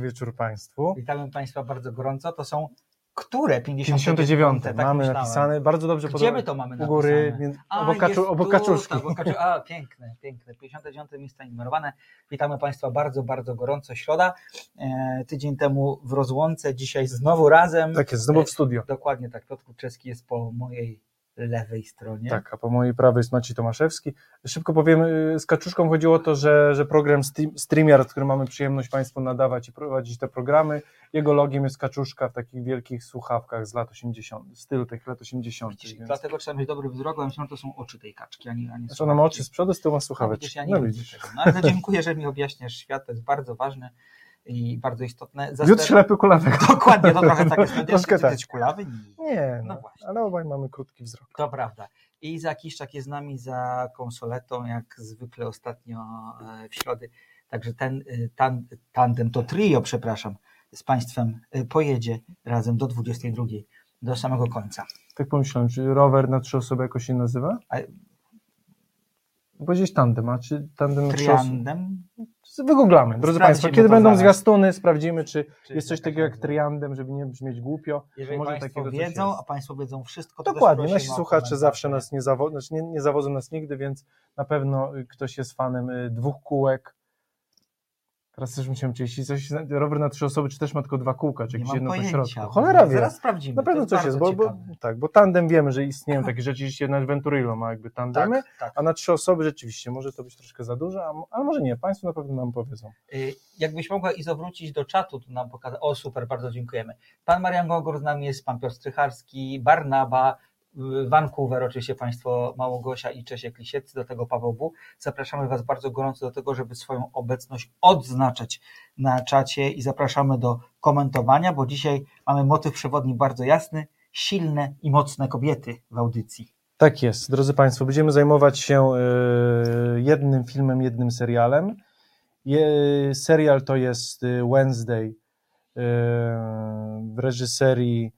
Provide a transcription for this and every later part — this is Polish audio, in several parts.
wieczór Państwu. Witamy Państwa bardzo gorąco. To są które 59. 59? Tak mamy myślałem. napisane, bardzo dobrze Gdzie podoba- my to mamy u góry, napisane? A, obok, kaczu, obok kaczuszki. obok kaczu- A, piękne, piękne. 59 miejsce numerowane. Witamy Państwa bardzo, bardzo gorąco. Środa. E, tydzień temu w rozłące, dzisiaj znowu razem. Tak jest, znowu w studio. Dokładnie tak. Piotr Czeski jest po mojej lewej stronie. Tak, a po mojej prawej jest Maciej Tomaszewski. Szybko powiem, y, z Kaczuszką chodziło o to, że, że program StreamYard, który mamy przyjemność Państwu nadawać i prowadzić te programy, jego logiem jest Kaczuszka w takich wielkich słuchawkach z lat 80., stylu tych lat 80. Widzisz, Więc... Dlatego trzeba mieć dobry wzrok, bo myślę, że to są oczy tej kaczki, a nie, a nie Znaczy ona ma oczy z przodu, z tyłu ma No, słuchaweczki. widzisz, ja nie No widzisz. tego. No, ale dziękuję, że mi objaśniasz świat, to jest bardzo ważne i bardzo istotne. Za Wiódr ster- ślepy kulawy. Dokładnie, to trochę tak jest. Troszkę tak. kulawy? Nie. Nie, No no, właśnie. ale obaj mamy krótki wzrok. To prawda. I za Kiszczak jest z nami za konsoletą, jak zwykle ostatnio e, w środę. Także ten y, tan, tandem, to trio, przepraszam, z Państwem y, pojedzie razem do 22, do samego końca. Tak pomyślałem, czy rower na trzy osoby jakoś się nazywa? A- Powiedzieć tandem, a czy tandem? Triandem? Wygooglamy, drodzy Państwo. Kiedy będą zaraz. zwiastuny, sprawdzimy, czy, Czy jest coś jakaś takiego jak triandem, żeby nie brzmieć głupio. Jeżeli Może Państwo wiedzą, a Państwo wiedzą wszystko, to Dokładnie, nasi słuchacze zawsze nas nie zawodzą, znaczy nie, nie zawodzą nas nigdy, więc na pewno y, ktoś jest fanem y, dwóch kółek. Teraz też musiałem czy jeśli coś, rower na trzy osoby, czy też ma tylko dwa kółka, czy jakieś jedno po pojęcia. środku. Cholera wie. Zaraz sprawdzimy. Na pewno coś jest, bo, bo, tak, bo tandem wiemy, że istnieją takie rzeczy, rzeczywiście nawet Venturillo ma jakby tandemy, Tak, tak. a na trzy osoby rzeczywiście może to być troszkę za dużo, ale może nie, Państwo na pewno nam powiedzą. Y, Jakbyś mogła Izo wrócić do czatu, to nam pokazać. O, super, bardzo dziękujemy. Pan Marian Gogor z nami jest, pan Piotr Strycharski, Barnaba, Vancouver, oczywiście Państwo Małogosia i Czesiek Lisieccy, do tego Paweł W. Zapraszamy Was bardzo gorąco do tego, żeby swoją obecność odznaczać na czacie i zapraszamy do komentowania, bo dzisiaj mamy motyw przewodni bardzo jasny, silne i mocne kobiety w audycji. Tak jest, drodzy Państwo, będziemy zajmować się e, jednym filmem, jednym serialem. Serial to jest e, Wednesday e, w reżyserii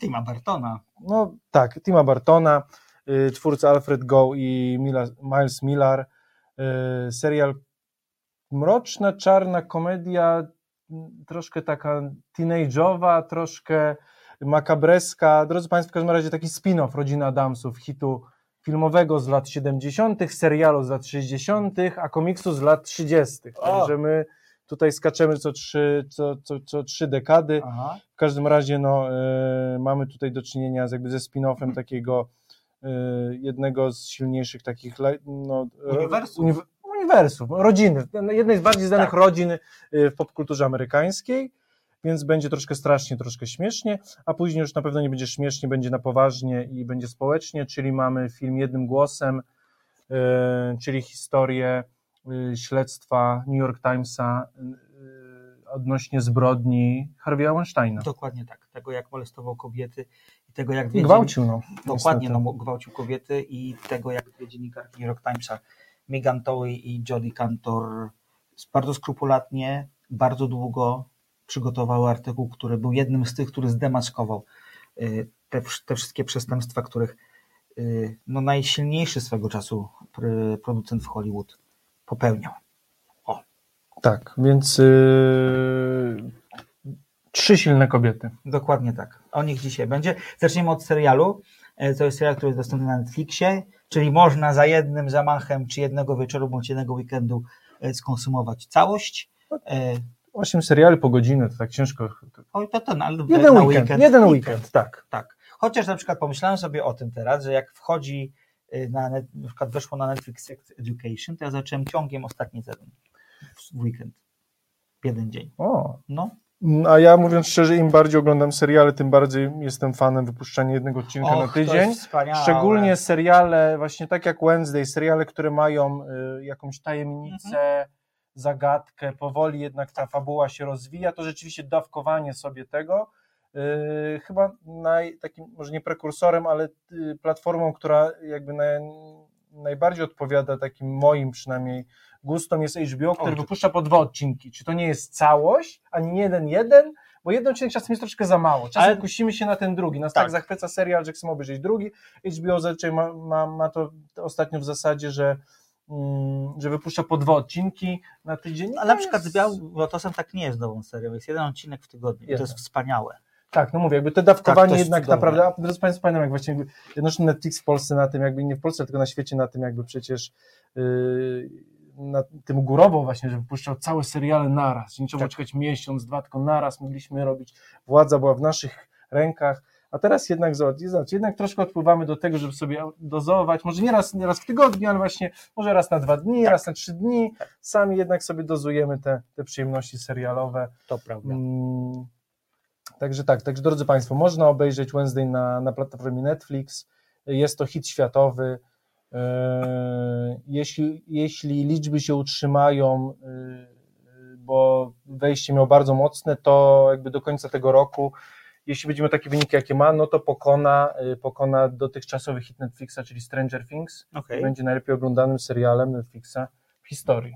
Tima Bartona. no tak, Tima Bartona, y, twórcy Alfred Go i Miles Millar. Y, serial mroczna, czarna komedia, troszkę taka teenage'owa, troszkę makabreska. Drodzy Państwo, w każdym razie taki spin-off Rodziny Adamsów, hitu filmowego z lat 70., serialu z lat 60., a komiksu z lat 30. O! Także my tutaj skaczemy co trzy, co, co, co trzy dekady. Aha. W każdym razie no, e, mamy tutaj do czynienia z, jakby ze spin-offem takiego e, jednego z silniejszych takich no, ro- Uniwersów. uniw- uniwersów, rodziny, jednej z bardziej znanych Tak. rodzin e, w popkulturze amerykańskiej, więc będzie troszkę strasznie, troszkę śmiesznie, a później już na pewno nie będzie śmiesznie, będzie na poważnie i będzie społecznie, czyli mamy film jednym głosem, e, czyli historię e, śledztwa New York Timesa e, odnośnie zbrodni Harvey'a Weinsteina. Dokładnie tak. Tego, jak molestował kobiety i tego, jak dwie gwałcił, no. Dokładnie, niestety. no, gwałcił kobiety i tego, jak dwie dziennikarki New York Timesa, Megan Tolley i Jodie Cantor, bardzo skrupulatnie, bardzo długo przygotowały artykuł, który był jednym z tych, który zdemaskował y, te, te wszystkie przestępstwa, których y, no, najsilniejszy swego czasu pr- producent w Hollywood popełniał. Tak, więc yy, trzy silne kobiety. Dokładnie tak. O nich dzisiaj będzie. Zaczniemy od serialu. E, To jest serial, który jest dostępny na Netflixie, czyli można za jednym zamachem, czy jednego wieczoru, bądź jednego weekendu e, skonsumować całość. E, Osiem seriali po godzinę, to tak ciężko. Oj, to na, Jeden na weekend, jeden weekend, tak. Tak. Chociaż na przykład pomyślałem sobie o tym teraz, że jak wchodzi na, net, na przykład weszło na Netflix Sex Education, to ja zacząłem ciągiem ostatni sezon w weekend. Jeden dzień. O. No. A ja mówiąc szczerze, im bardziej oglądam seriale, tym bardziej jestem fanem wypuszczania jednego odcinka na Och, to tydzień. Szczególnie seriale, właśnie tak jak Wednesday, seriale, które mają y, jakąś tajemnicę, Mhm. zagadkę, powoli jednak ta fabuła się rozwija, to rzeczywiście dawkowanie sobie tego. Y, chyba naj, takim, może nie prekursorem, ale y, platformą, która jakby naj, najbardziej odpowiada takim moim przynajmniej gustom jest HBO, który wypuszcza po dwa odcinki. Czy to nie jest całość, ani jeden jeden, bo jeden odcinek czasem jest troszkę za mało. Czasem Ale- kusimy się na ten drugi. Nas tak, Tak. zachwyca serial, że chcemy obejrzeć drugi. HBO zazwyczaj ma, ma, ma to ostatnio w zasadzie, że mm, że wypuszcza po dwa odcinki na tydzień. Ale na przykład z Białym Lotosem tak nie jest nową serią, jest jeden odcinek w tygodniu. To jest wspaniałe. Tak, no mówię, jakby to dawkowanie Tak, to jednak cudowne. naprawdę, a drodzy Państwo, pamiętam jak właśnie jednocześnie Netflix w Polsce na tym, jakby nie w Polsce, tylko na świecie na tym jakby przecież yy, na tym górowo właśnie, że wypuszczał całe seriale naraz, nie trzeba Tak. czekać miesiąc, dwa, tylko naraz mogliśmy robić, władza była w naszych rękach, a teraz jednak, zobacz, jednak troszkę odpływamy do tego, żeby sobie dozować, może nie raz, nie raz w tygodniu, ale właśnie może raz na dwa dni, Tak. raz na trzy dni, sami jednak sobie dozujemy te, te przyjemności serialowe, To prawda. Mm, Także tak, także drodzy Państwo, można obejrzeć Wednesday na, na platformie Netflix. Jest to hit światowy. Eee, Jeśli, jeśli liczby się utrzymają, yy, bo wejście miało bardzo mocne, to jakby do końca tego roku, jeśli będziemy takie wyniki, jakie ma, no to pokona, yy, pokona dotychczasowy hit Netflixa, czyli Stranger Things. Okej. Będzie najlepiej oglądanym serialem Netflixa w historii.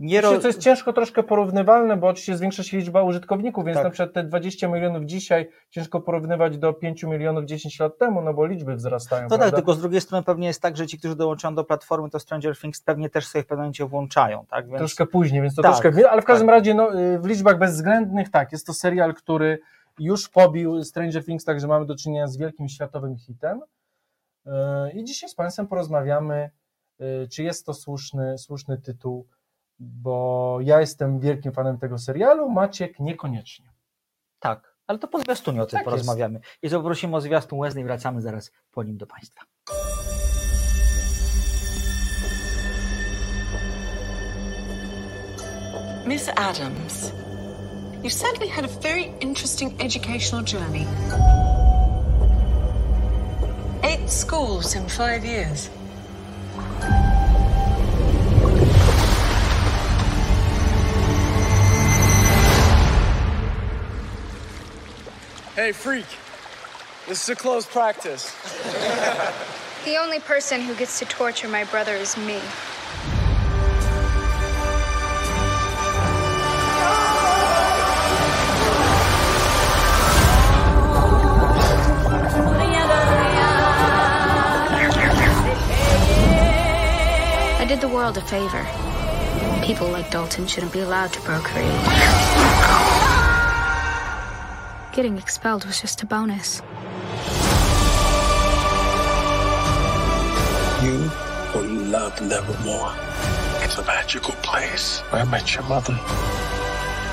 Nie ro... Co jest ciężko troszkę porównywalne, bo oczywiście zwiększa się liczba użytkowników, więc Tak. na przykład te 20 milionów dzisiaj ciężko porównywać do 5 milionów 10 lat temu, no bo liczby wzrastają. No tak, prawda? tylko z drugiej strony pewnie jest tak, że ci, którzy dołączają do platformy, to Stranger Things pewnie też sobie w pewnym momencie włączają, tak? Więc... Troszkę później, więc to Tak, troszkę, ale w każdym tak. razie no, y, w liczbach bezwzględnych tak, jest to serial, który już pobił Stranger Things, także mamy do czynienia z wielkim światowym hitem. Yy, I dzisiaj z Państwem porozmawiamy, yy, czy jest to słuszny, słuszny tytuł, bo ja jestem wielkim fanem tego serialu, Maciek niekoniecznie. Tak, ale to po zwiastunie o tym Tak porozmawiamy. I poprosimy o zwiastun Wesley, wracamy zaraz po nim do Państwa. Miss Adams, you've certainly had a very interesting educational journey. Eight schools in five years. Hey, freak. This is a closed practice. The only person who gets to torture my brother is me. I did the world a favor. People like Dalton shouldn't be allowed to procreate. Getting expelled was just a bonus. You will love Nevermore. It's a magical place where I met your mother.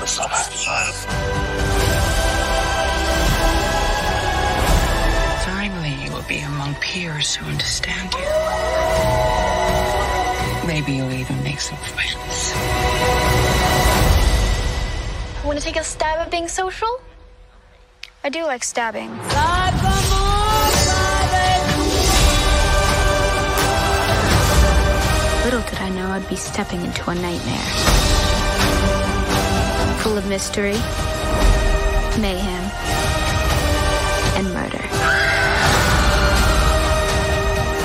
The son I love. Finally, you will be among peers who understand you. Maybe you'll even make some friends. Want to take a stab at being social? I do like stabbing. Little did I know I'd be stepping into a nightmare. Full of mystery, mayhem, and murder.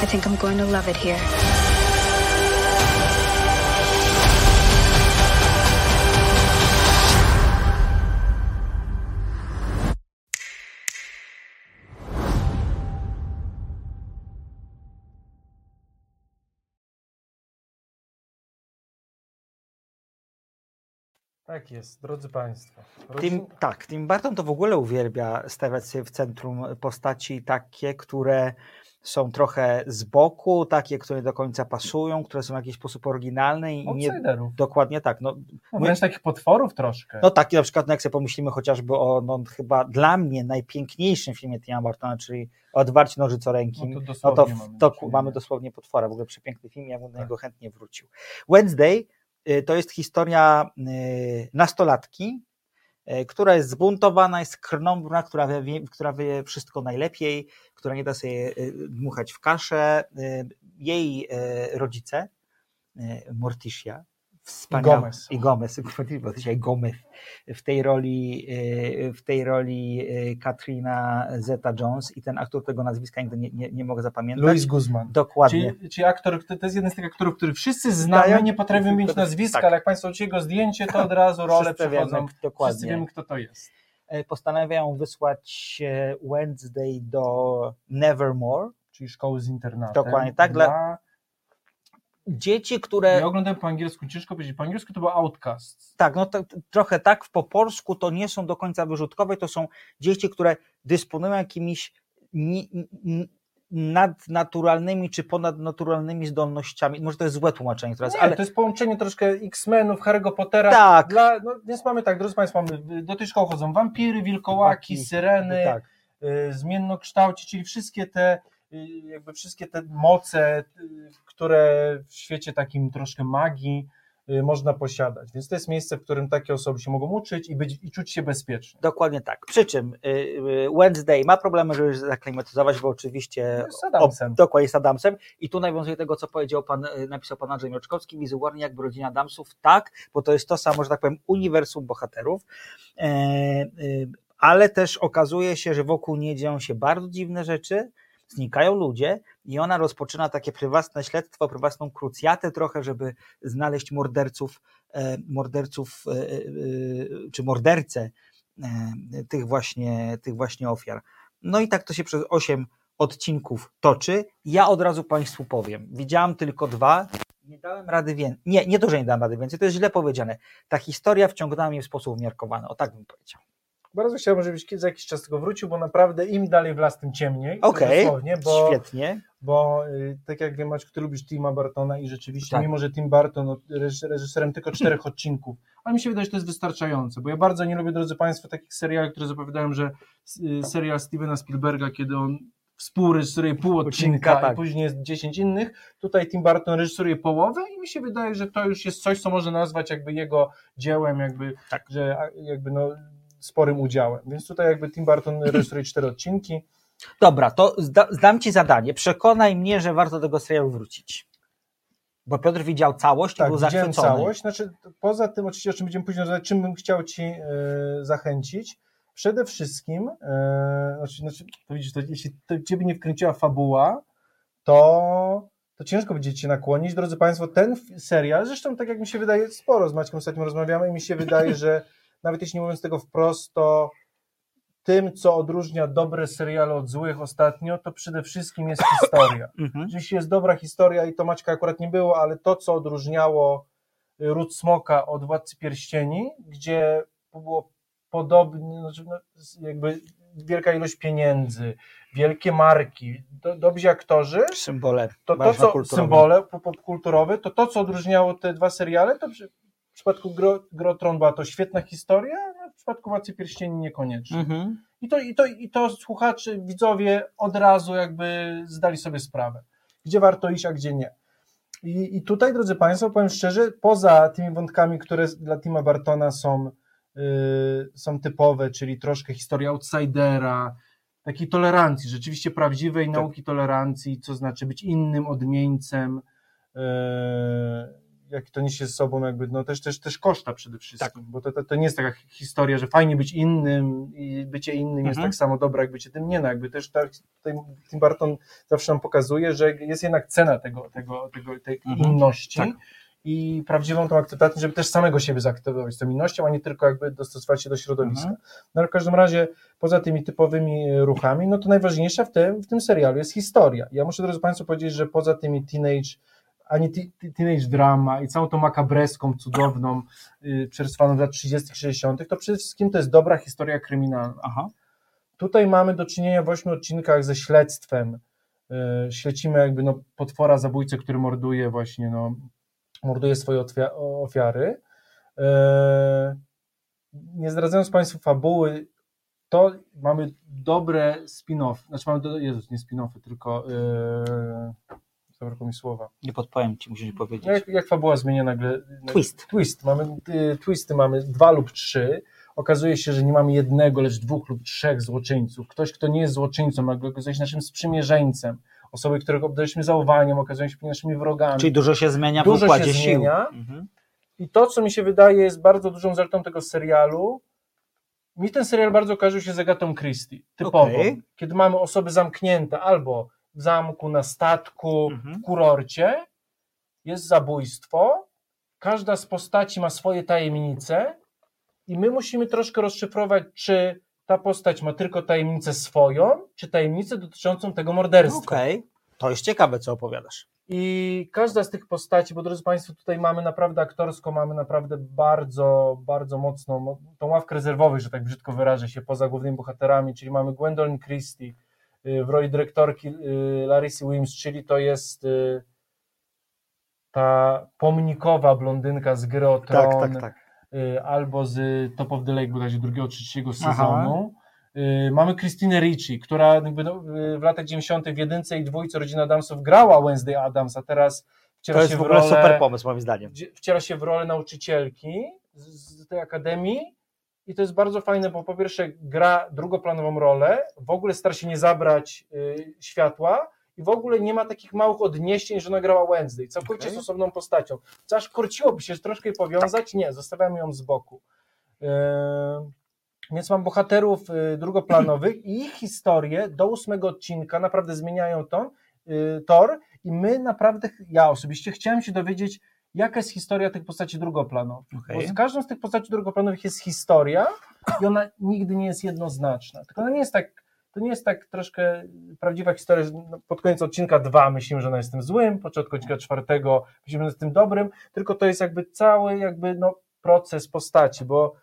I think I'm going to love it here. Tak jest, drodzy Państwo. Tim, tak, Tim Burton to w ogóle uwielbia stawiać sobie w centrum postaci takie, które są trochę z boku, takie, które nie do końca pasują, które są w jakiś sposób oryginalne i nie... Dokładnie tak. No, No, wręcz takich potworów troszkę. No tak, na przykład no jak sobie pomyślimy chociażby o no, chyba dla mnie najpiękniejszym filmie Tima Burtona, czyli Odwarcie nożycorękim, No to no to, mamy to do mamy dosłownie potwora, w ogóle przepiękny film, ja bym do Tak. niego chętnie wrócił. Wednesday to jest historia y, nastolatki, y, która jest zbuntowana, jest krnąbrna, która wie, która wie wszystko najlepiej, która nie da sobie y, dmuchać w kaszę. Y, Jej y, rodzice, y, Morticia, wspaniała, Gomez. i Gomez, bo dzisiaj Gomez w tej roli, y, w tej roli y, Katrina Zeta-Jones i ten aktor tego nazwiska nigdy nie, nie, nie mogę zapamiętać. Louis Guzman. Dokładnie. Czyli, czyli aktor, to to jest jeden z tych aktorów, który wszyscy znamy, Znają. nie potrafimy mieć nazwiska, Tak. ale jak Państwo widzicie jego zdjęcie, to od razu role Wszyscy wiemy, przechodzą. dokładnie. Wszyscy wiemy, kto to jest. E, Postanawiają wysłać e, Wednesday do Nevermore. Czyli szkoły z internatem. Dokładnie tak, dla- Dla dzieci, które... Ja oglądałem po angielsku, ciężko powiedzieć, po angielsku to był Outcast. Tak, no to, trochę tak, po polsku to nie są do końca wyrzutkowe, to są dzieci, które dysponują jakimiś ni, ni, nadnaturalnymi czy ponadnaturalnymi zdolnościami. Może to jest złe tłumaczenie teraz, Nie, ale to jest połączenie troszkę X-Menów, Harry'ego Pottera. Tak. Dla, no, więc mamy tak, drodzy Państwo, mamy, do tej szkoły chodzą wampiry, wilkołaki, Chłopaki. syreny, tak. y, zmiennokształci, czyli wszystkie te jakby wszystkie te moce, które w świecie takim troszkę magii y, można posiadać. Więc to jest miejsce, w którym takie osoby się mogą uczyć i, być, i czuć się bezpiecznie. Dokładnie tak. Przy czym y, y, Wednesday ma problemy, żeby zaklimatyzować, bo oczywiście Z Adamsem. O, dokładnie z Adamsem. I tu nawiązuje tego, co powiedział pan, napisał pan Andrzej Mioczkowski, wizualnie jakby rodzina Adamsów, tak, bo to jest to samo, że tak powiem, uniwersum bohaterów. E, ale też okazuje się, że wokół niej dzieją się bardzo dziwne rzeczy, znikają ludzie i ona rozpoczyna takie prywatne śledztwo, prywatną krucjatę trochę, żeby znaleźć morderców, e, morderców e, e, czy mordercę tych właśnie, tych właśnie ofiar. No i tak to się przez 8 odcinków toczy. Ja od razu Państwu powiem, widziałam tylko dwa, nie dałem rady więcej. Nie, nie to, że nie dałem rady więcej, to jest źle powiedziane. Ta historia wciągnęła mnie w sposób umiarkowany, o tak bym powiedział. Bardzo chciałbym, żebyś za jakiś czas tego wrócił, bo naprawdę im dalej w las, tym ciemniej. Okej, dosłownie, bo, świetnie. bo y, tak jak wiem, Maciek, ty lubisz Tima Bartona i rzeczywiście, Tak. mimo że Tim Barton reż- reżyserem tylko czterech odcinków, ale mi się wydaje, że to jest wystarczające, bo ja bardzo nie lubię, drodzy Państwo, takich seriali, które zapowiadają, że y, serial Stevena Spielberga, kiedy on współreżyseruje pół odcinka Odcinka, tak. i później jest 10 innych, tutaj Tim Barton reżyseruje połowę i mi się wydaje, że to już jest coś, co można nazwać jakby jego dziełem, jakby, Tak. że jakby no sporym udziałem. Więc tutaj jakby Tim Burton reżyseruje cztery odcinki. Dobra, to zda, zdam Ci zadanie. Przekonaj mnie, że warto do tego serialu wrócić. Bo Piotr widział całość i Tak, był widziałem zachwycony. całość. Znaczy, poza tym, oczywiście, o czym będziemy później rozmawiać, czym bym chciał Ci e, zachęcić. Przede wszystkim, e, znaczy, znaczy, to jeśli to Ciebie nie wkręciła fabuła, to, to ciężko będzie Cię nakłonić. Drodzy Państwo, ten serial, zresztą tak jak mi się wydaje, sporo z Maćkiem ostatnio rozmawiamy i mi się wydaje, że nawet jeśli nie mówiąc tego wprost, to tym, co odróżnia dobre seriale od złych ostatnio, to przede wszystkim jest historia. Mhm. Oczywiście jest dobra historia i to Maćka akurat nie było, ale to, co odróżniało y, Ród Smoka od Władcy Pierścieni, gdzie było podobnie, znaczy, no, jakby wielka ilość pieniędzy, wielkie marki, do, dobrzy aktorzy, Symbole. to, to co kulturowe. symbole po- popkulturowe, to to, co odróżniało te dwa seriale, to w przypadku Gro, Grotron była to świetna historia, a w przypadku Władcy Pierścieni niekoniecznie. Mhm. I to, i, to, I to słuchacze, widzowie od razu jakby zdali sobie sprawę, gdzie warto iść, a gdzie nie. I, I tutaj, drodzy Państwo, powiem szczerze, poza tymi wątkami, które dla Tima Bartona są, yy, są typowe, czyli troszkę historia outsidera, takiej tolerancji, rzeczywiście prawdziwej Tak. nauki tolerancji, co znaczy być innym odmieńcem, yy, jak to niesie z sobą jakby, no też, też, też koszta przede wszystkim, bo to, to, to nie jest taka historia, że fajnie być innym i bycie innym jest Mhm. tak samo dobre, jak bycie tym nie, no jakby też tak, tutaj Tim Burton zawsze nam pokazuje, że jest jednak cena tego, tego, tego tej Mhm. inności Tak. i prawdziwą tą akceptację, żeby też samego siebie zaakceptować z tą innością, a nie tylko jakby dostosować się do środowiska. Mhm. No ale w każdym razie, poza tymi typowymi e, ruchami, no to najważniejsza w tym, w tym serialu jest historia. Ja muszę, drodzy Państwo, powiedzieć, że poza tymi teenage ani teenage drama i całą tą makabreską, cudowną, yy, przeryswaną w lat 30 60 to przede wszystkim to jest dobra historia kryminalna. Aha. Tutaj mamy do czynienia w ośmiu odcinkach ze śledztwem. Yy, Śledzimy jakby no, potwora zabójcę, który morduje właśnie, no, morduje swoje ofiary. Yy, Nie zdradzając Państwu fabuły, to mamy dobre spin-off, znaczy mamy, do, Jezus, nie spin-offy, tylko yy, zabrakło mi słowa. Nie podpowiem Ci, musisz powiedzieć. Jak, jak fabuła zmienia nagle. Twist. Twist. Mamy, y, twisty mamy dwa lub trzy. Okazuje się, że nie mamy jednego, lecz dwóch lub trzech złoczyńców. Ktoś, kto nie jest złoczyńcą, nagle okazuje się naszym sprzymierzeńcem. Osoby, których obdarzyliśmy zaufaniem, okazują się naszymi wrogami. Czyli dużo się zmienia w Dużo układzie się sił. zmienia. Mhm. I to, co mi się wydaje, jest bardzo dużą zaletą tego serialu. Mi ten serial bardzo kojarzył się z Agatą Christie, typowo. Okej. Kiedy mamy osoby zamknięte albo w zamku, na statku, Mhm. w kurorcie, jest zabójstwo, każda z postaci ma swoje tajemnice i my musimy troszkę rozszyfrować, czy ta postać ma tylko tajemnicę swoją, czy tajemnicę dotyczącą tego morderstwa. Okej. To jest ciekawe, co opowiadasz. I każda z tych postaci, bo drodzy Państwo, tutaj mamy naprawdę aktorsko, mamy naprawdę bardzo, bardzo mocną, mo- tą ławkę rezerwowych, że tak brzydko wyrażę się, poza głównymi bohaterami, czyli mamy Gwendolyn Christie w roli dyrektorki y, Larissy Wims, czyli to jest y, ta pomnikowa blondynka z gry o Tak, Tron, tak, tak. y, albo z Top of the Lake bodajże drugiego, trzeciego Aha. sezonu. Y, Mamy Christinę Ricci, która no, w latach 90. w jedynce i dwójce rodzina Adamsów grała Wednesday Adams, a teraz wciela To jest się w ogóle rolę, super pomysł, moim zdaniem. wciela się w rolę nauczycielki z tej akademii i to jest bardzo fajne, bo po pierwsze gra drugoplanową rolę, w ogóle stara się nie zabrać y, światła i w ogóle nie ma takich małych odniesień, że ona grała Wednesday, całkowicie Okej. jest osobną postacią. Co aż korciłoby się troszkę powiązać, nie, zostawiamy ją z boku. Yy, Więc mam bohaterów y, drugoplanowych i ich historie do ósmego odcinka naprawdę zmieniają ton, y, tor i my naprawdę, ja osobiście chciałem się dowiedzieć, jaka jest historia tych postaci drugoplanowych. Okej. Bo z każdą z tych postaci drugoplanowych jest historia i ona nigdy nie jest jednoznaczna. Tylko ona nie jest tak, to nie jest tak troszkę prawdziwa historia, że no, pod koniec odcinka dwa myślimy, że ona jest tym złym, początku odcinka czwartego myślimy, że jest tym dobrym, tylko to jest jakby cały jakby no, proces postaci, bo,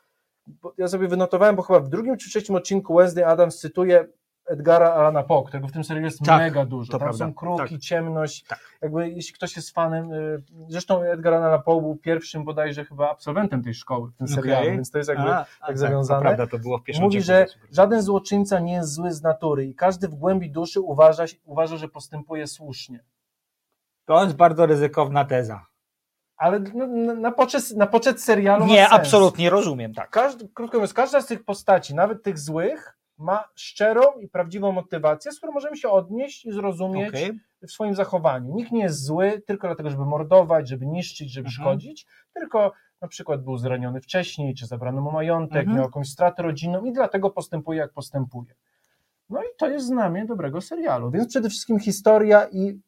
bo ja sobie wynotowałem, bo chyba w drugim czy trzecim odcinku Wednesday Adams cytuje Edgara Alana Poe, którego w tym serialu jest Tak, mega dużo. to Tam prawda, są kruki, tak. ciemność. Tak. Jakby jeśli ktoś jest fanem, y, zresztą Edgar Allan Poe był pierwszym bodajże chyba absolwentem tej szkoły w tym serialu, więc to jest jakby A, a, tak zawiązane. To prawda, to było w pierwszym Mówi, że żaden złoczyńca nie jest zły z natury i każdy w głębi duszy uważa, uważa że postępuje słusznie. To jest bardzo ryzykowna teza. Ale no, na, na, poczet, na poczet serialu Nie, absolutnie rozumiem, tak. Każdy, krótko mówiąc, każda z tych postaci, nawet tych złych, ma szczerą i prawdziwą motywację, z którą możemy się odnieść i zrozumieć Okej. w swoim zachowaniu. Nikt nie jest zły tylko dlatego, żeby mordować, żeby niszczyć, żeby Mhm. szkodzić, tylko na przykład był zraniony wcześniej, czy zabrano mu majątek, Mhm. miał jakąś stratę rodzinną i dlatego postępuje, jak postępuje. No i to jest znamię dobrego serialu. Więc przede wszystkim historia i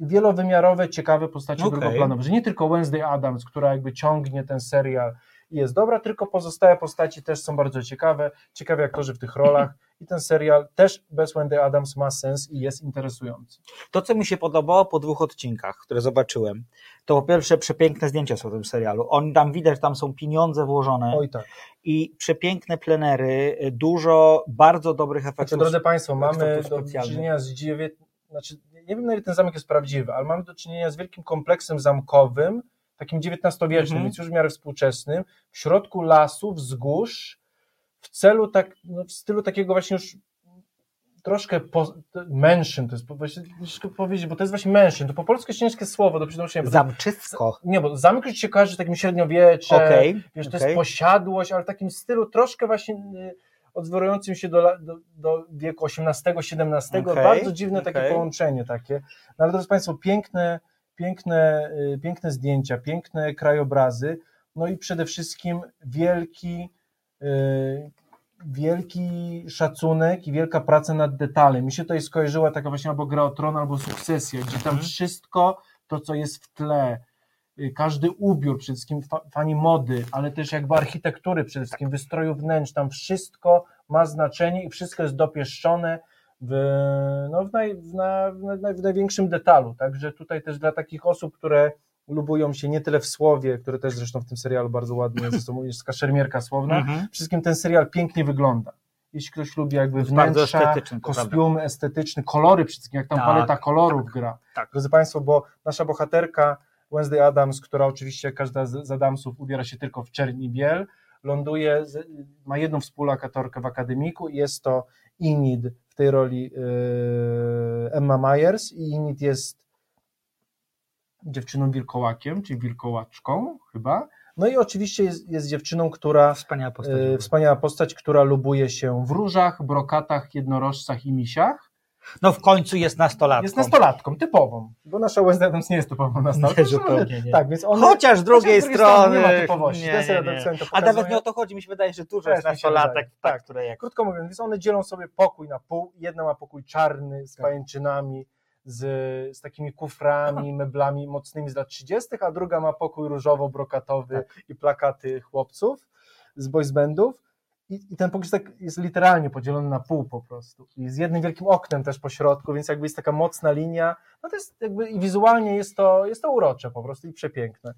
wielowymiarowe, ciekawe postacie Okej. drugoplanowe. Że nie tylko Wednesday Adams, która jakby ciągnie ten serial jest dobra, tylko pozostałe postaci też są bardzo ciekawe, ciekawi aktorzy w tych rolach i ten serial też bez Wednesday Adams ma sens i jest interesujący. To, co mi się podobało po dwóch odcinkach, które zobaczyłem, to po pierwsze przepiękne zdjęcia są w tym serialu. On tam widać, tam są pieniądze włożone Oj tak. i przepiękne plenery, dużo bardzo dobrych efektów. Znaczy, drodzy Państwo, mamy do czynienia z dziewięt... znaczy, nie wiem na ile ten zamek jest prawdziwy, ale mamy do czynienia z wielkim kompleksem zamkowym, takim XIX-wiecznym, Mhm. więc już w miarę współczesnym, w środku lasu, wzgórz, w celu tak, no, w stylu takiego właśnie już troszkę po, mężczyn, to jest właśnie, ciężko powiedzieć, bo to jest właśnie mężczyn, to po polsku ciężkie słowo do przynoszenia. bo to- Zamczycko. Nie, bo zamek już się kojarzy takim średniowieczem, Okej, wiesz, to okej. jest posiadłość, ale w takim stylu troszkę właśnie y, odzwierającym się do, do, do wieku XVIII-XVII, Okej, bardzo dziwne takie połączenie takie. No ale drodzy Państwo, piękne, piękne, y, piękne zdjęcia, piękne krajobrazy, no i przede wszystkim wielki, y, wielki szacunek i wielka praca nad detalem. Mi się tutaj skojarzyła taka właśnie albo gra o tron, albo sukcesja, gdzie tam Mhm. wszystko to, co jest w tle, y, każdy ubiór, przede wszystkim fa- fani mody, ale też jakby architektury, przede wszystkim wystroju wnętrz, tam wszystko ma znaczenie i wszystko jest dopieszczone w, no, w, naj, w, na, w, naj, w największym detalu. Także tutaj też dla takich osób, które lubują się nie tyle w słowie, które też zresztą w tym serialu bardzo ładnie jest, to jest taka szermierka słowna, Mhm. wszystkim ten serial pięknie wygląda. Jeśli ktoś lubi jakby wnętrza, estetyczny, kostiumy estetyczne, kolory wszystkim, jak tam Tak, paleta kolorów gra. tak. Drodzy Państwo, bo nasza bohaterka Wednesday Adams, która oczywiście jak każda z, z Adamsów ubiera się tylko w czerni i biel, ląduje, ma jedną współlokatorkę w akademiku i jest to Enid w tej roli yy, Emma Myers i Enid jest dziewczyną wilkołakiem, czyli wilkołaczką chyba. No i oczywiście jest, jest dziewczyną, która Wspaniała postać. E, Wspaniała postać, która lubuje się w różach, brokatach, jednorożcach i misiach. No w końcu jest nastolatką. Jest nastolatką, typową, bo nasza Wednesday Adams nie jest typową nastolatką. Nie, zupełnie nie. Tak, więc Chociaż z drugiej chociaż z drugiej strony. nie ma typowości. Nie, nie, nie. A nawet nie o to chodzi, mi się wydaje, że dużo jest nastolatek, tak, tak. które jak Krótko mówiąc, więc one dzielą sobie pokój na pół. Jedna ma pokój czarny z Tak. pajęczynami, z, z takimi kuframi, meblami mocnymi z lat 30., a druga ma pokój różowo-brokatowy Tak. i plakaty chłopców z boys bandów. I, i ten pokój jest, tak, jest literalnie podzielony na pół po prostu. I z jednym wielkim oknem też po środku, więc jakby jest taka mocna linia. No to jest jakby i wizualnie jest to, jest to urocze po prostu i przepiękne.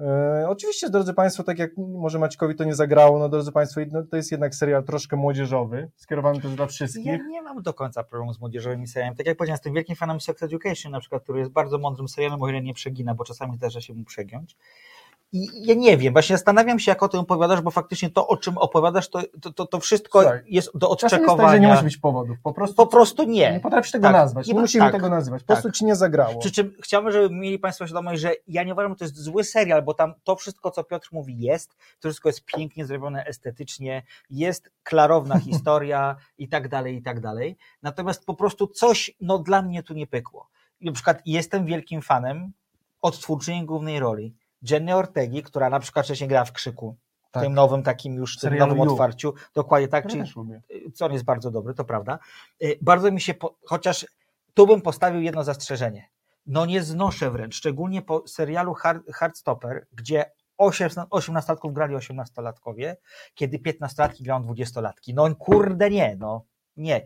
E, oczywiście, drodzy Państwo, tak jak może Maćkowi to nie zagrało, no drodzy Państwo, no, to jest jednak serial troszkę młodzieżowy, skierowany też dla wszystkich. Ja nie mam do końca problemu z młodzieżowymi serialami. Tak jak powiedziałem, jestem wielkim fanem Sex Education na przykład, który jest bardzo mądrym serialem, o ile nie przegina, bo czasami zdarza się mu przegiąć. I ja nie wiem, właśnie zastanawiam się, jak o tym opowiadasz, bo faktycznie to, o czym opowiadasz, to, to, to, wszystko Słuchaj, jest do Czasem jest odczekowania. tak, że nie musi być powodów, po prostu, Po prostu nie. nie potrafisz tego Tak. nazwać, nie, musimy tak. tego nazywać, po Tak. prostu Ci nie zagrało. Przy czym chciałbym, żeby mieli Państwo świadomość, że ja nie uważam, że to jest zły serial, bo tam to wszystko, co Piotr mówi, jest. To wszystko jest pięknie zrobione estetycznie, jest klarowna historia i tak dalej, i tak dalej. Natomiast po prostu coś, no dla mnie tu nie pykło. I na przykład jestem wielkim fanem odtwórczyni głównej roli. Jenny Ortegi, która na przykład wcześniej grała w Krzyku, w Tak. tym nowym takim już, tym nowym You. otwarciu. Dokładnie tak, Ja czyli co on jest bardzo dobry, to prawda. Y, Bardzo mi się, po, chociaż tu bym postawił jedno zastrzeżenie. No nie znoszę wręcz, szczególnie po serialu Hard, Hardstopper, gdzie 18-latków grali 18-latkowie, kiedy 15-latki grają 20-latki. No kurde nie, no nie.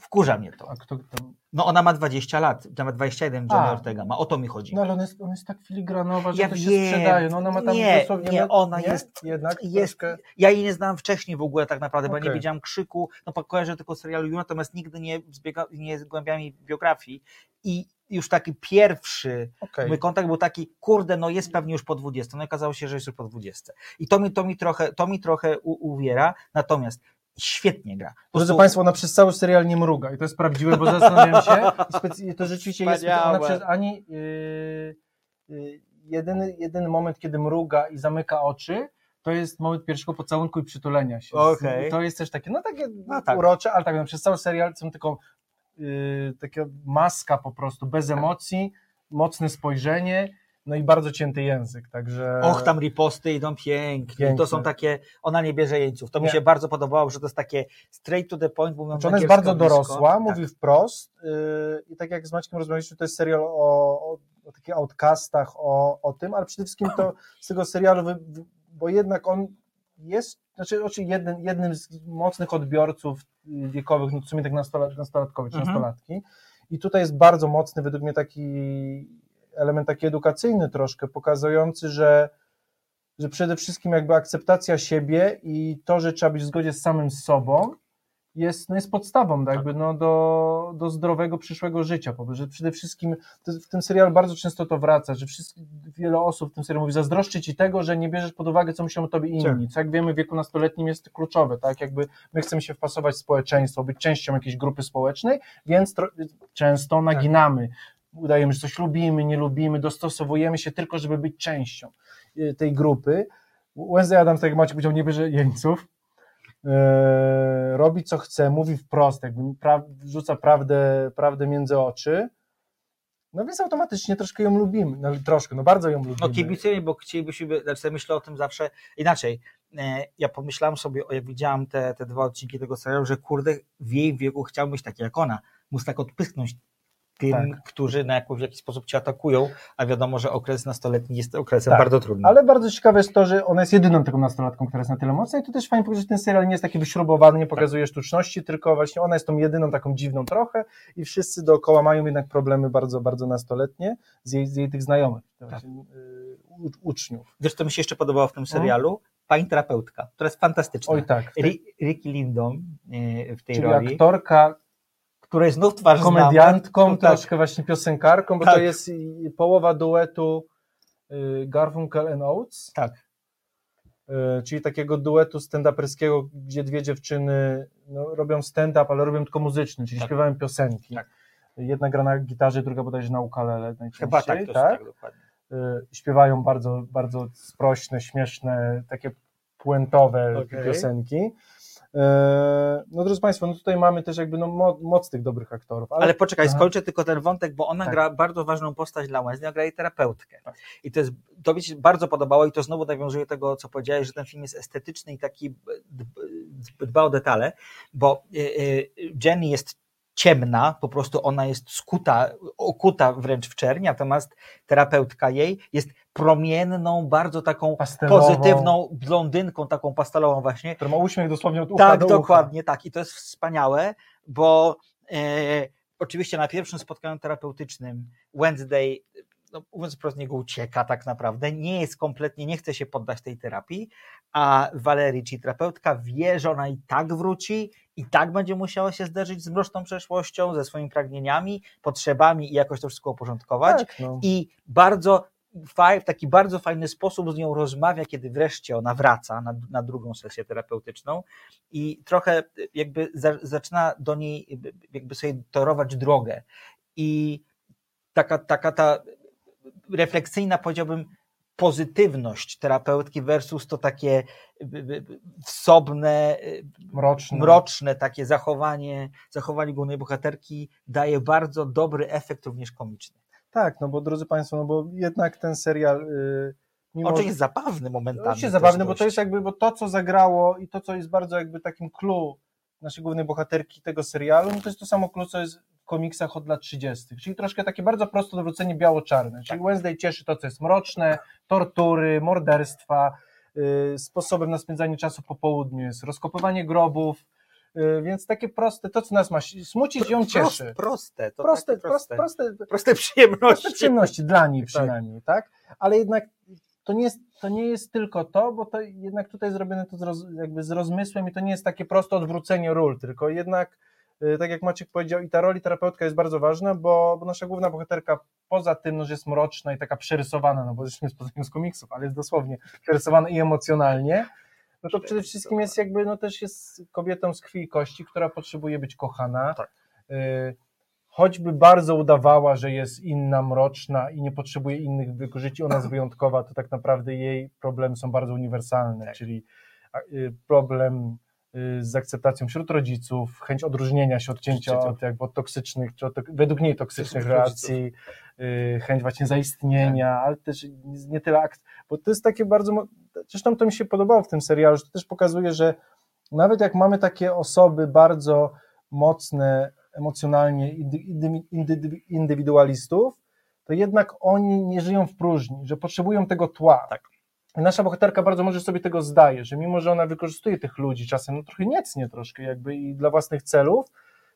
Wkurza mnie to. A kto tam... No ona ma 20 lat, nawet 21 Jenny A. Ortega ma, o to mi chodzi. No ale on jest, jest tak filigranowa, że Ja to się wiem. sprzedaje. No ona ma tam Nie, dosłownie... nie, ona jest- Jednak jest, troszkę... ja jej nie znałem wcześniej w ogóle tak naprawdę, bo ja nie Okej. wiedziałam krzyku, no kojarzę tylko serialu You, natomiast nigdy nie, zbiega, nie zgłębiałem jej biografii i już taki pierwszy Okej. mój kontakt był taki, kurde, no jest pewnie już po 20, no i okazało się, że jest już po 20. I to mi, to mi trochę, to mi trochę u, uwiera, natomiast świetnie gra. Drodzy prostu- Państwo, ona przez cały serial nie mruga i to jest prawdziwe, bo zastanawiam się, specy- to rzeczywiście jest, ona Wspaniałe. przez ani yy, yy, jedyny, jedyny moment, kiedy mruga i zamyka oczy, to jest moment pierwszego pocałunku i przytulenia się. Okej. To jest też takie, no takie No tak. urocze, ale tak, no, przez cały serial są tylko yy, taka maska po prostu, bez emocji, mocne spojrzenie, no i bardzo cięty język, także... Och, tam riposty idą pięknie. To są takie, ona nie bierze jeńców. To mi Nie. się bardzo podobało, że to jest takie straight to the point, mówiąc Znaczy ona jest bardzo dorosła, Tak. mówi wprost yy, i tak jak z Maćkiem rozmawialiśmy, to jest serial o, o, o takich outcastach, o, o tym, ale przede wszystkim to z tego serialu, wy, wy- bo jednak on jest, znaczy oczywiście jednym, jednym z mocnych odbiorców yy, wiekowych, no w sumie tak nastolat, nastolatkowie czy Mhm. nastolatki i tutaj jest bardzo mocny według mnie taki element taki edukacyjny troszkę, pokazujący, że że przede wszystkim jakby akceptacja siebie i to, że trzeba być w zgodzie z samym sobą, jest, no jest podstawą tak jakby, no, do, do zdrowego przyszłego życia. Że przede wszystkim w tym serialu bardzo często to wraca, że wiele osób w tym serialu mówi, zazdroszczę ci tego, że nie bierzesz pod uwagę, co myślą o tobie inni. Co jak wiemy w wieku nastoletnim jest kluczowe, tak? Jakby my chcemy się wpasować w społeczeństwo, być częścią jakiejś grupy społecznej, więc często naginamy. Udajemy, że coś lubimy, nie lubimy, dostosowujemy się tylko, żeby być częścią y, tej grupy. Wednesday Adams, tak jak Maciek powiedział, nie bierze jeńców, e, robi co chce, mówi wprost, jakby pra, wrzuca prawdę, prawdę między oczy, no więc automatycznie troszkę ją lubimy, no troszkę, no bardzo ją lubimy. No kibicujemy, bo chcielibyśmy, znaczy myślę o tym zawsze inaczej. E, Ja pomyślałem sobie, jak widziałam te, te dwa odcinki tego serialu, że kurde, w jej wieku chciałbym być taki jak ona. Móc tak odpychnąć tym, Tak. którzy na jakiś, w jakiś sposób cię atakują, a wiadomo, że okres nastoletni jest okresem Tak, bardzo trudnym. Ale bardzo ciekawe jest to, że ona jest jedyną taką nastolatką, która jest na tyle mocna i to też fajnie pokazuje, że ten serial nie jest taki wyśrubowany, nie pokazuje sztuczności, tylko właśnie ona jest tą jedyną taką dziwną trochę i wszyscy dookoła mają jednak problemy bardzo, bardzo nastoletnie z jej, z jej tych znajomych, Tak. y, u, uczniów. Wiesz, co mi się jeszcze podobało w tym serialu? Pani terapeutka, która jest fantastyczna. Oj tak, Ricky Lindon e, w tej czyli roli, aktorka, której znów twarz komediantką, znamy. Tak. troszkę właśnie piosenkarką, bo Tak. to jest połowa duetu y, Garfunkel and Oates, Tak. y, czyli takiego duetu stand-uperskiego, gdzie dwie dziewczyny no, robią stand-up, ale robią tylko muzyczny, czyli Tak. śpiewają piosenki. Tak. Jedna gra na gitarze, druga bodajże na ukulele najczęściej, Chyba tak, to jest tak, dokładnie. Y, Śpiewają bardzo, bardzo sprośne, śmieszne, takie puentowe Okej. piosenki. E, No drodzy Państwo, no tutaj mamy też jakby no, mo- moc tych dobrych aktorów. Ale poczekaj, Aha. skończę tylko ten wątek, bo ona Tak. gra bardzo ważną postać dla Wesley, ona gra jej terapeutkę. Tak. I to jest, to mi się bardzo podobało i to znowu nawiązuje do tego, co powiedziałeś, że ten film jest estetyczny i taki db- dba o detale, bo y, y, Jenny jest ciemna, po prostu ona jest skuta, okuta wręcz w czerń, natomiast terapeutka jej jest promienną, bardzo taką Pastelową. pozytywną blondynką, taką pastelową właśnie. Który ma uśmiech dosłownie od ucha Tak, do ucha. dokładnie tak. I to jest wspaniałe, bo e, oczywiście na pierwszym spotkaniu terapeutycznym Wednesday, no, mówiąc wprost, niego ucieka tak naprawdę, nie jest kompletnie, nie chce się poddać tej terapii, a Valerii, czyli terapeutka, wie, że ona i tak wróci, i tak będzie musiała się zderzyć z mroczną przeszłością, ze swoimi pragnieniami, potrzebami i jakoś to wszystko uporządkować. Tak, no. I bardzo w taki bardzo fajny sposób z nią rozmawia, kiedy wreszcie ona wraca na, na drugą sesję terapeutyczną i trochę jakby za, zaczyna do niej jakby sobie torować drogę. I taka, taka ta refleksyjna, powiedziałbym, pozytywność terapeutki versus to takie y, y, wsobne, y, Mroczny. mroczne takie zachowanie, zachowanie głównej bohaterki daje bardzo dobry efekt również komiczny. Tak, no bo drodzy Państwo, no bo jednak ten serial. Yy, mimo, Oczywiście jest zabawny momentami. Oczywiście zabawny, bo dość. to jest jakby, bo to, co zagrało i to, co jest bardzo jakby takim clue naszej głównej bohaterki tego serialu, no to jest to samo clue, co jest komiksach od lat 30. Czyli troszkę takie bardzo proste odwrócenie biało-czarne. Czyli Wednesday cieszy to, co jest mroczne, tortury, morderstwa, yy, sposobem na spędzanie czasu po południu jest rozkopywanie grobów, yy, więc takie proste, to, co nas ma smucić, ją cieszy. Proste, proste, to Proste, proste, proste, proste przyjemności. proste przyjemności dla niej Tak. przynajmniej, tak? Ale jednak to nie, jest, to nie jest tylko to, bo to jednak tutaj zrobione to z, roz, jakby z rozmysłem i to nie jest takie proste odwrócenie ról, tylko jednak, y, tak jak Maciek powiedział, i ta roli terapeutka jest bardzo ważna, bo, bo nasza główna bohaterka poza tym, no, że jest mroczna i taka przerysowana, no bo zresztą jest poza z komiksów, ale jest dosłownie przerysowana i emocjonalnie, no to przede wszystkim jest jakby, no też jest kobietą z krwi i kości, która potrzebuje być kochana. Tak. Y, choćby bardzo udawała, że jest inna, mroczna i nie potrzebuje innych wykorzyści, ona jest wyjątkowa, to tak naprawdę jej problemy są bardzo uniwersalne, czyli a, y, problem y, z akceptacją wśród rodziców, chęć odróżnienia się, odcięcia od, jakby od toksycznych, czy od, według niej toksycznych relacji, y, chęć właśnie zaistnienia, ale też nie tyle akt, bo to jest takie bardzo, zresztą to mi się podobało w tym serialu, że to też pokazuje, że nawet jak mamy takie osoby bardzo mocne emocjonalnie indy- indy- indy- indywidualistów, to jednak oni nie żyją w próżni, że potrzebują tego tła. Tak. Nasza bohaterka bardzo może sobie tego zdaje, że mimo, że ona wykorzystuje tych ludzi czasem no, trochę niecnie troszkę jakby i dla własnych celów,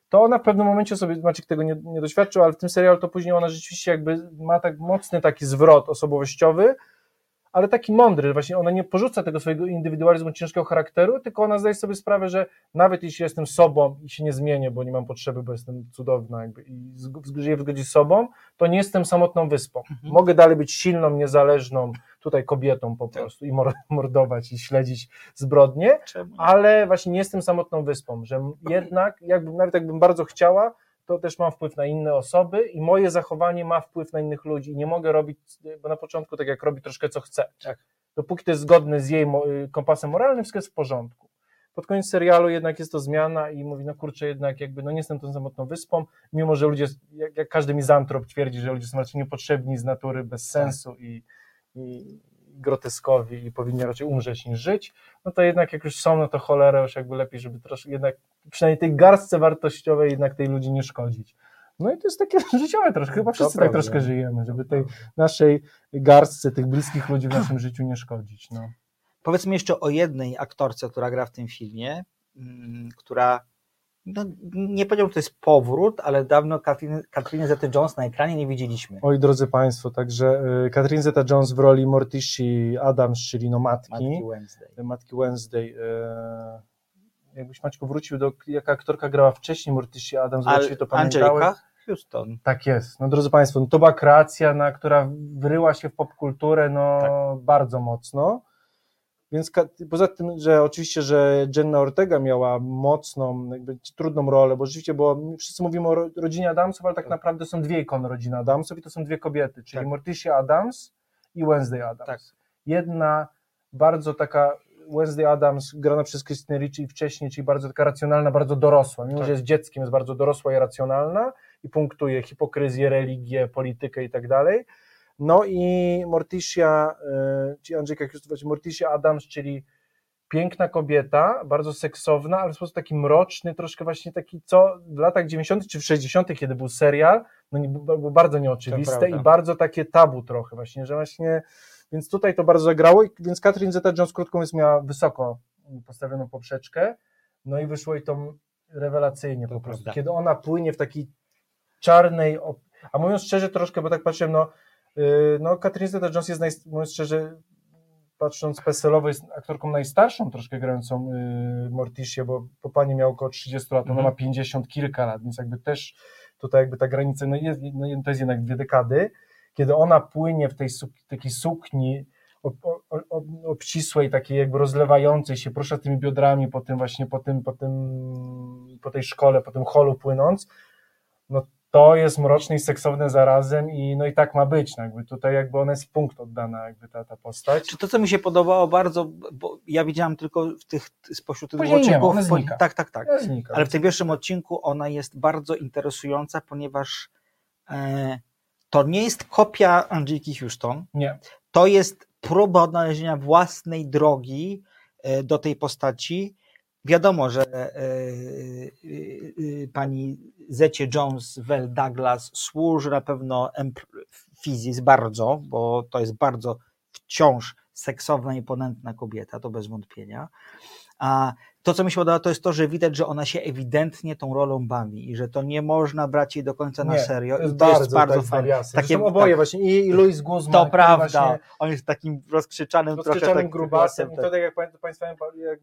to ona w pewnym momencie sobie, Maciek tego nie, nie doświadczył, ale w tym serialu to później ona rzeczywiście jakby ma tak mocny taki zwrot osobowościowy, ale taki mądry, właśnie ona nie porzuca tego swojego indywidualizmu, ciężkiego charakteru, tylko ona zdaje sobie sprawę, że nawet jeśli jestem sobą i się nie zmienię, bo nie mam potrzeby, bo jestem cudowna jakby i żyję w zgodzie z sobą, to nie jestem samotną wyspą. Mhm. Mogę dalej być silną, niezależną tutaj kobietą po Tak. prostu i mor- mordować i śledzić zbrodnie, ale właśnie nie jestem samotną wyspą, że jednak, jakby, nawet jakbym bardzo chciała, to też mam wpływ na inne osoby i moje zachowanie ma wpływ na innych ludzi i nie mogę robić, bo na początku tak jak robi troszkę co chce. Tak. Dopóki to jest zgodne z jej y, kompasem moralnym, wszystko jest w porządku. Pod koniec serialu jednak jest to zmiana i mówi, no kurczę, jednak jakby, no nie jestem tą samotną wyspą, mimo że ludzie, jak, jak każdy mizantrop twierdzi, że ludzie są raczej niepotrzebni z natury, bez sensu i, i groteskowi i powinni raczej umrzeć niż żyć, no to jednak jak już są, no to cholera już jakby lepiej, żeby troszkę jednak przynajmniej tej garstce wartościowej jednak tej ludzi nie szkodzić. No i to jest takie życiowe troszkę, chyba wszyscy tak troszkę żyjemy, żeby tej naszej garstce, tych bliskich ludzi w naszym życiu nie szkodzić. No. Powiedzmy jeszcze o jednej aktorce, która gra w tym filmie, mm, która no, nie powiedziałbym, że to jest powrót, ale dawno Katrin- Katriny Zety-Jones na ekranie nie widzieliśmy. Oj, drodzy Państwo, także y, Catherine Zeta-Jones w roli Mortici Adams, czyli no matki, Matki Wednesday. matki Wednesday. y, Jakbyś Maćku wrócił do, jaka aktorka grała wcześniej Mortici Adams, Al- zobaczcie to pamiętałeś? Angelika Houston. Tak jest. No drodzy Państwo, no to była kreacja, na, która wryła się w popkulturę no, Tak. bardzo mocno. Więc poza tym, że oczywiście, że Jenna Ortega miała mocną, jakby trudną rolę, bo rzeczywiście, bo wszyscy mówimy o ro- rodzinie Adamsów, ale tak naprawdę są dwie ikony rodziny Adamsów i to są dwie kobiety, czyli Tak. Morticia Adams i Wednesday Adams. Tak. Jedna bardzo taka Wednesday Adams grana przez Christine Ricci wcześniej, czyli bardzo taka racjonalna, bardzo dorosła. Mimo, Tak. że jest dzieckiem, jest bardzo dorosła i racjonalna i punktuje hipokryzję, religię, politykę i tak dalej. No i Morticia, e, czyli Andrzejka Krzysztofa, Morticia Adams, czyli piękna kobieta, bardzo seksowna, ale w sposób taki mroczny, troszkę właśnie taki, co w latach 90. czy w 60., kiedy był serial, no nie, było bardzo nieoczywiste i bardzo takie tabu trochę właśnie, że właśnie, więc tutaj to bardzo zagrało, więc Catherine Zeta-Jones, krótko mówiąc, miała wysoko postawioną poprzeczkę, no i wyszło jej to rewelacyjnie po prostu, prawda. kiedy ona płynie w takiej czarnej, a mówiąc szczerze troszkę, bo tak patrzyłem, no, no Catherine Zeta-Jones jest, naj, mówiąc szczerze, patrząc PESEL-owo, jest aktorką najstarszą troszkę grającą yy, Morticia, bo po pani miał około 30 lat, ona Mhm. ma 50 kilka lat, więc jakby też tutaj jakby ta granica, no, jest, no to jest jednak dwie dekady, kiedy ona płynie w tej suk takiej sukni ob, ob, ob, obcisłej, takiej jakby rozlewającej się, porusza tymi biodrami po tym właśnie, po tym, po tym, po tej szkole, po tym holu płynąc, to jest mroczne i seksowne zarazem i no i tak ma być, no jakby tutaj jakby ona jest punkt oddana jakby ta, ta postać. Czy to, co mi się podobało bardzo, bo ja widziałam tylko w tych, spośród tych Później nie ma, odcinków, po- tak, tak, tak. Znika. Ale w tym pierwszym odcinku ona jest bardzo interesująca, ponieważ e, to nie jest kopia Angeliki Houston, Nie, to jest próba odnalezienia własnej drogi e, do tej postaci. Wiadomo, że e, e, e, pani Zecie Jones Well Douglas służy na pewno Fizis bardzo, bo to jest bardzo wciąż seksowna i ponętna kobieta, to bez wątpienia. A to, co mi się podoba, to jest to, że widać, że ona się ewidentnie tą rolą bawi i że to nie można brać jej do końca na nie, serio. To jest I bardzo, tak, fajne. Takie- oboje tak. właśnie, i, i Louis Guzman, To prawda. On jest takim rozkrzyczanym, trochę rozkrzyczanym tak, grubasem i tak. to tak jak Państwo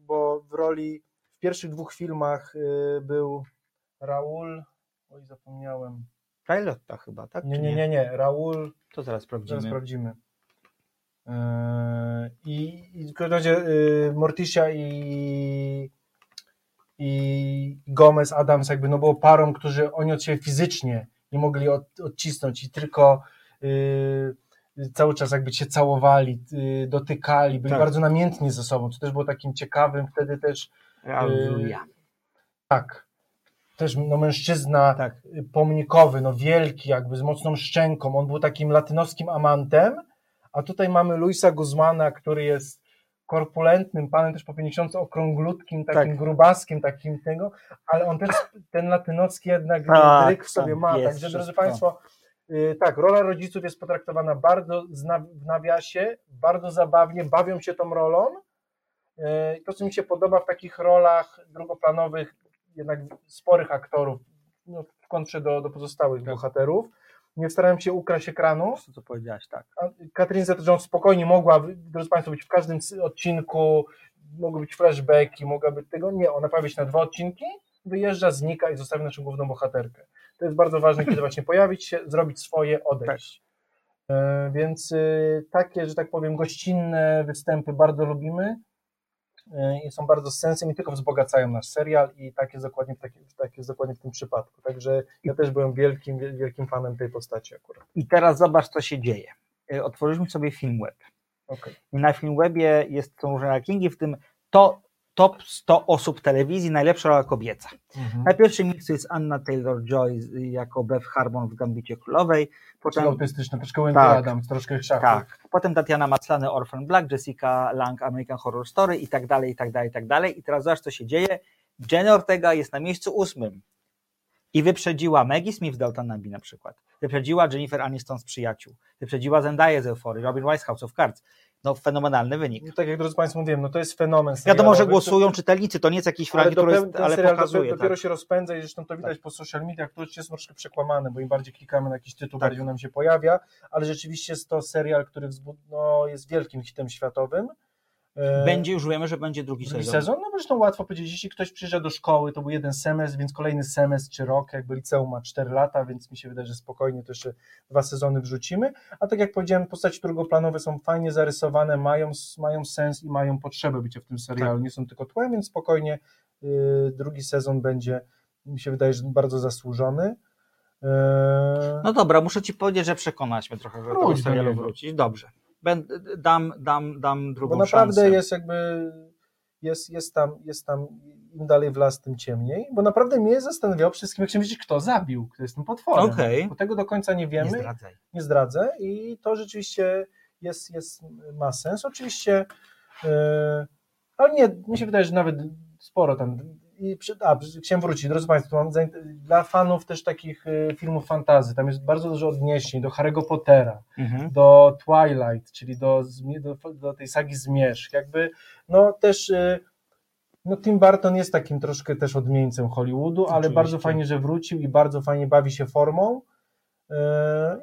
bo w roli pierwszych dwóch filmach y, był Raul, oj zapomniałem, Pilotta chyba, tak? nie, nie, nie, nie, Raul, To zaraz sprawdzimy. zaraz sprawdzimy. Yy, I, i w każdym razie y, Morticia i, i Gomez, Adams jakby no było parą, którzy oni od siebie fizycznie nie mogli od, odcisnąć i tylko y, cały czas jakby się całowali, y, dotykali, byli Tak. bardzo namiętni ze sobą, co też było takim ciekawym wtedy też Raluja. tak, też no, mężczyzna Tak. pomnikowy, no wielki, jakby z mocną szczęką. On był takim latynowskim amantem, a tutaj mamy Luisa Guzmana, który jest korpulentnym panem, też po 50 okrąglutkim, takim Tak. grubaskiem, takim tego, ale on też ten latynowski jednak Tak, w sobie ma. jest Także, drodzy. Państwo, y, tak, rola rodziców jest potraktowana bardzo w nawiasie, bardzo zabawnie, bawią się tą rolą. Y, To, co mi się podoba w takich rolach drugoplanowych, jednak sporych aktorów, no, w kontrze do, do pozostałych Tak. bohaterów, nie starałem się ukraść ekranu. To, co powiedziałaś, tak. A Catherine Zeta-Jones spokojnie mogła, drodzy Państwo, być w każdym odcinku, mogły być flashbacki, mogła być tego. Nie, ona pojawia się na dwa odcinki, wyjeżdża, znika i zostawia naszą główną bohaterkę. To jest bardzo ważne, kiedy właśnie pojawić się, zrobić swoje, odejść. E, Więc y, takie, że tak powiem, gościnne występy bardzo lubimy e, i są bardzo z sensem i tylko wzbogacają nasz serial i tak jest dokładnie, tak, tak jest dokładnie w tym przypadku. Także ja też byłem wielkim, wielkim fanem tej postaci akurat. I teraz zobacz, co się dzieje. Y, Otworzyliśmy sobie Filmweb. Okay. I na Filmwebie jest, są różne rankingi, w tym to, top 100 osób telewizji, najlepsza rola kobieca. Mhm. Na pierwszym miejscu jest Anna Taylor-Joy jako Beth Harmon w Gambicie Królowej. Potem autystyczna, troszkę Wendy Tak. Adams, troszkę szachu. tak, potem Tatiana Maslany, Orphan Black, Jessica Lang, American Horror Story i tak dalej, i tak dalej, i tak dalej. I teraz zobacz, co się dzieje. Jenna Ortega jest na miejscu ósmym i wyprzedziła Maggie Smith z Downton Abbey na przykład. Wyprzedziła Jennifer Aniston z Przyjaciół. Wyprzedziła Zendaya z Euphorii, Robin Wise House of Cards. No fenomenalny wynik. No, tak jak drodzy Państwo mówiłem, no to jest fenomen Wiadomo, że głosują czytelnicy, to nie jest jakiś ale, frag, który jest, ale serial pokazuje. dopiero, dopiero tak. się rozpędza i zresztą to widać po social mediach, które jest troszkę przekłamane, bo im bardziej klikamy na jakiś tytuł, Tak. bardziej nam się pojawia, ale rzeczywiście jest to serial, który no, jest wielkim hitem światowym. E, Będzie, już wiemy, że będzie drugi, drugi sezon. sezon. No zresztą łatwo powiedzieć, jeśli ktoś przyjeżdża do szkoły, to był jeden semestr, więc kolejny semestr czy rok, jakby liceum ma 4 lata, więc mi się wydaje, że spokojnie to jeszcze dwa sezony wrzucimy. A tak jak powiedziałem, postaci drugoplanowe są fajnie zarysowane, mają, mają sens i mają potrzebę bycia w tym serialu, Tak. nie są tylko tłem, więc spokojnie y, drugi sezon będzie, mi się wydaje, że bardzo zasłużony. Y, No dobra, muszę ci powiedzieć, że przekonać mnie trochę, że do tego serialu wrócić. Dobrze. Będę, dam, dam, dam drugą bo naprawdę szansę. jest jakby, jest, jest, tam, jest tam, im dalej w las, tym ciemniej, bo naprawdę mnie zastanawiało przede wszystkim, jak się wiedzieć, kto zabił, kto jest tym potworem. Okej. Bo tego do końca nie wiemy, Nie nie, zdradzaj. zdradzę i to rzeczywiście jest, jest, ma sens. Oczywiście, yy, Ale nie, mi się wydaje, że nawet sporo tam. I przy, a, chciałem wrócić, drodzy Państwo, mam dla fanów też takich y, filmów fantazy, tam jest bardzo dużo odniesień do Harry'ego Pottera, Mhm. do Twilight, czyli do, do, do tej sagi Zmierzch. Jakby, no też, y, no Tim Burton jest takim troszkę też odmieńcem Hollywoodu, ale Oczywiście. bardzo fajnie, że wrócił i bardzo fajnie bawi się formą.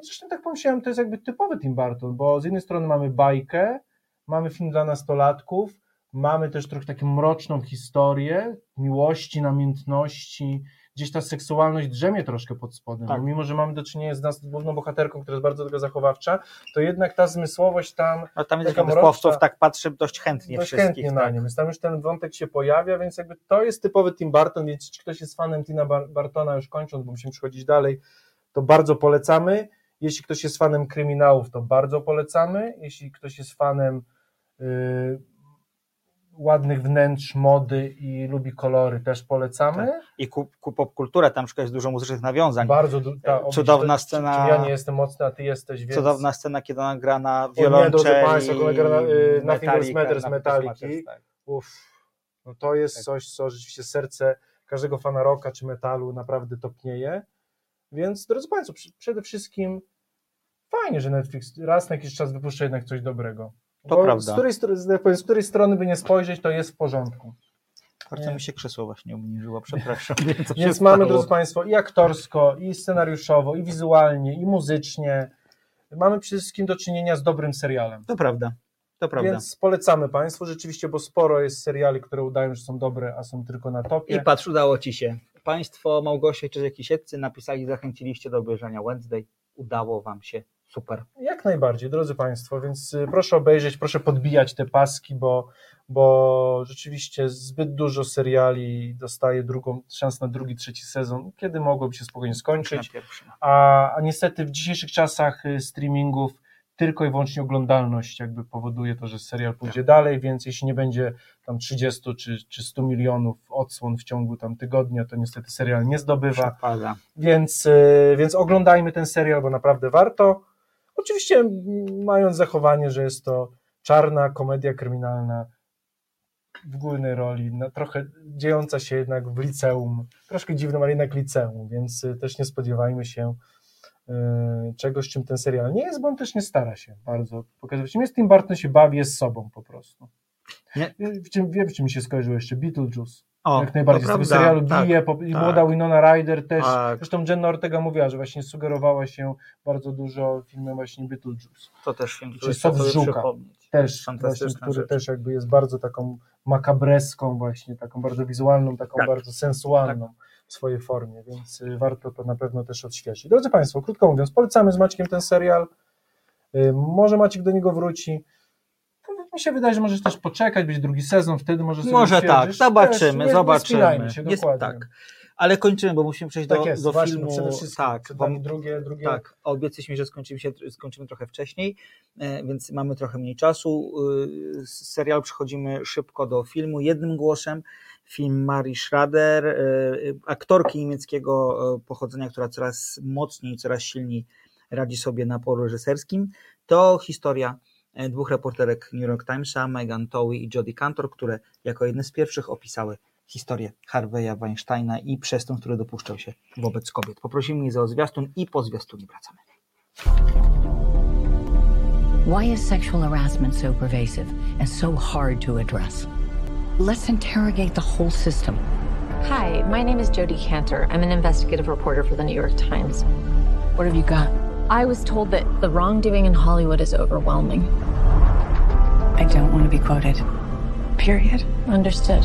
I Zresztą tak pomyślałem, to jest jakby typowy Tim Burton, bo z jednej strony mamy bajkę, mamy film dla nastolatków, mamy też trochę taką mroczną historię miłości, namiętności, gdzieś ta seksualność drzemie troszkę pod spodem, Tak. mimo, że mamy do czynienia z nas główną bohaterką, która jest bardzo tego zachowawcza, to jednak ta zmysłowość tam No tam jest mroczna- tak patrzy dość chętnie dość wszystkich. chętnie na tak. nią, więc tam już ten wątek się pojawia, więc jakby to jest typowy Tim Burton, więc jeśli ktoś jest fanem Tina Bar- Bartona, już kończąc, bo musimy przechodzić dalej, to bardzo polecamy. Jeśli ktoś jest fanem kryminałów, to bardzo polecamy. Jeśli ktoś jest fanem y, ładnych wnętrz, mody i lubi kolory, też polecamy. I ku, ku popkulturę, tam szukać dużo muzycznych nawiązań. Bardzo ta, Cudowna czy- scena- Czy ja nie jestem mocny, a ty jesteś, więc... Cudowna scena, kiedy ona gra na nie, wiolonczeli. Jak ona gra na, y, Nothing Else Metallica, Matters, Metaliki. Tak. Uff, no to jest Tak. coś, co rzeczywiście serce każdego fana rocka czy metalu naprawdę topnieje. Więc, drodzy Państwo, przede wszystkim fajnie, że Netflix raz na jakiś czas wypuszcza jednak coś dobrego. To Bo prawda. Z której, z, której strony by nie spojrzeć, to jest w porządku. Bardzo mi się krzesło właśnie obniżyło, przepraszam. Więc mamy, drodzy Państwo, i aktorsko, i scenariuszowo, i wizualnie, i muzycznie. Mamy przede wszystkim do czynienia z dobrym serialem. To prawda, to prawda. Więc polecamy Państwu rzeczywiście, bo sporo jest seriali, które udają, że są dobre, a są tylko na topie. I patrz, udało Ci się. Państwo Małgosia i Czesiek Kisieccy napisali, zachęciliście do obejrzenia Wednesday. Udało Wam się. Super. Jak najbardziej, drodzy Państwo, więc y, proszę obejrzeć, proszę podbijać te paski, bo, bo rzeczywiście zbyt dużo seriali dostaje drugą, szans na drugi, trzeci sezon, kiedy mogłoby się spokojnie skończyć. A, a niestety w dzisiejszych czasach y, streamingów tylko i wyłącznie oglądalność jakby powoduje to, że serial pójdzie dalej, więc jeśli nie będzie tam 30 czy, czy 100 milionów odsłon w ciągu tam tygodnia, to niestety serial nie zdobywa. Przepada. Więc, y, więc oglądajmy ten serial, bo naprawdę warto. Oczywiście mając zachowanie, że jest to czarna komedia kryminalna w głównej roli, no, trochę dziejąca się jednak w liceum, troszkę dziwnym, ale jednak liceum, więc y, też nie spodziewajmy się y, czegoś, czym ten serial nie jest, bo on też nie stara się bardzo pokazywać. Jest Tim Burton się bawi, jest sobą po prostu. Nie. Wie- W czym, wiem, w czym mi się skojarzyło jeszcze, Beetlejuice. O, Jak najbardziej. Z tego serialu tak. bije, po, i tak. młoda Winona Ryder też. Tak. Zresztą Jenna Ortega mówiła, że właśnie sugerowała się bardzo dużo filmem właśnie Beetlejuice. To też film, który sobie Żuka. Też, właśnie, który rzecz. też jakby jest bardzo taką makabreską właśnie, taką bardzo wizualną, taką Tak. bardzo sensualną w swojej formie, więc y, warto to na pewno też odświeżyć. Drodzy Państwo, krótko mówiąc, polecamy z Maćkiem ten serial. Y, Może Maciek do niego wróci. Mi się wydaje, że możesz też poczekać, być drugi sezon, wtedy może sobie Może tak, zobaczymy, nie- nie zobaczymy. spinajmy się, Jest, dokładnie. tak. Ale kończymy, bo musimy przejść Tak do, jest, do właśnie, filmu. przede wszystkim tak, nami drugie, drugie tak, obiecaliśmy, że skończymy, się, skończymy trochę wcześniej, e, więc mamy trochę mniej czasu. Z serialu przechodzimy szybko do filmu. Jednym głosem film Marii Schrader, e, aktorki niemieckiego e, pochodzenia, która coraz mocniej, coraz silniej radzi sobie na polu reżyserskim. To historia e, dwóch reporterek New York Timesa, Megan Towie i Jodie Cantor, które jako jedne z pierwszych opisały historię Harvey'a Weinsteina i przestępstw, które dopuszczał się wobec kobiet. Poprosimy je za zwiastun i po zwiastunie wracamy. Why is sexual harassment so pervasive and so hard to address? Let's interrogate the whole system. Hi, my name is Jodie Cantor. I'm an investigative reporter for the New York Times. What have you got? I was told that the wrongdoing in Hollywood is overwhelming. I don't want to be quoted. Period. Understood.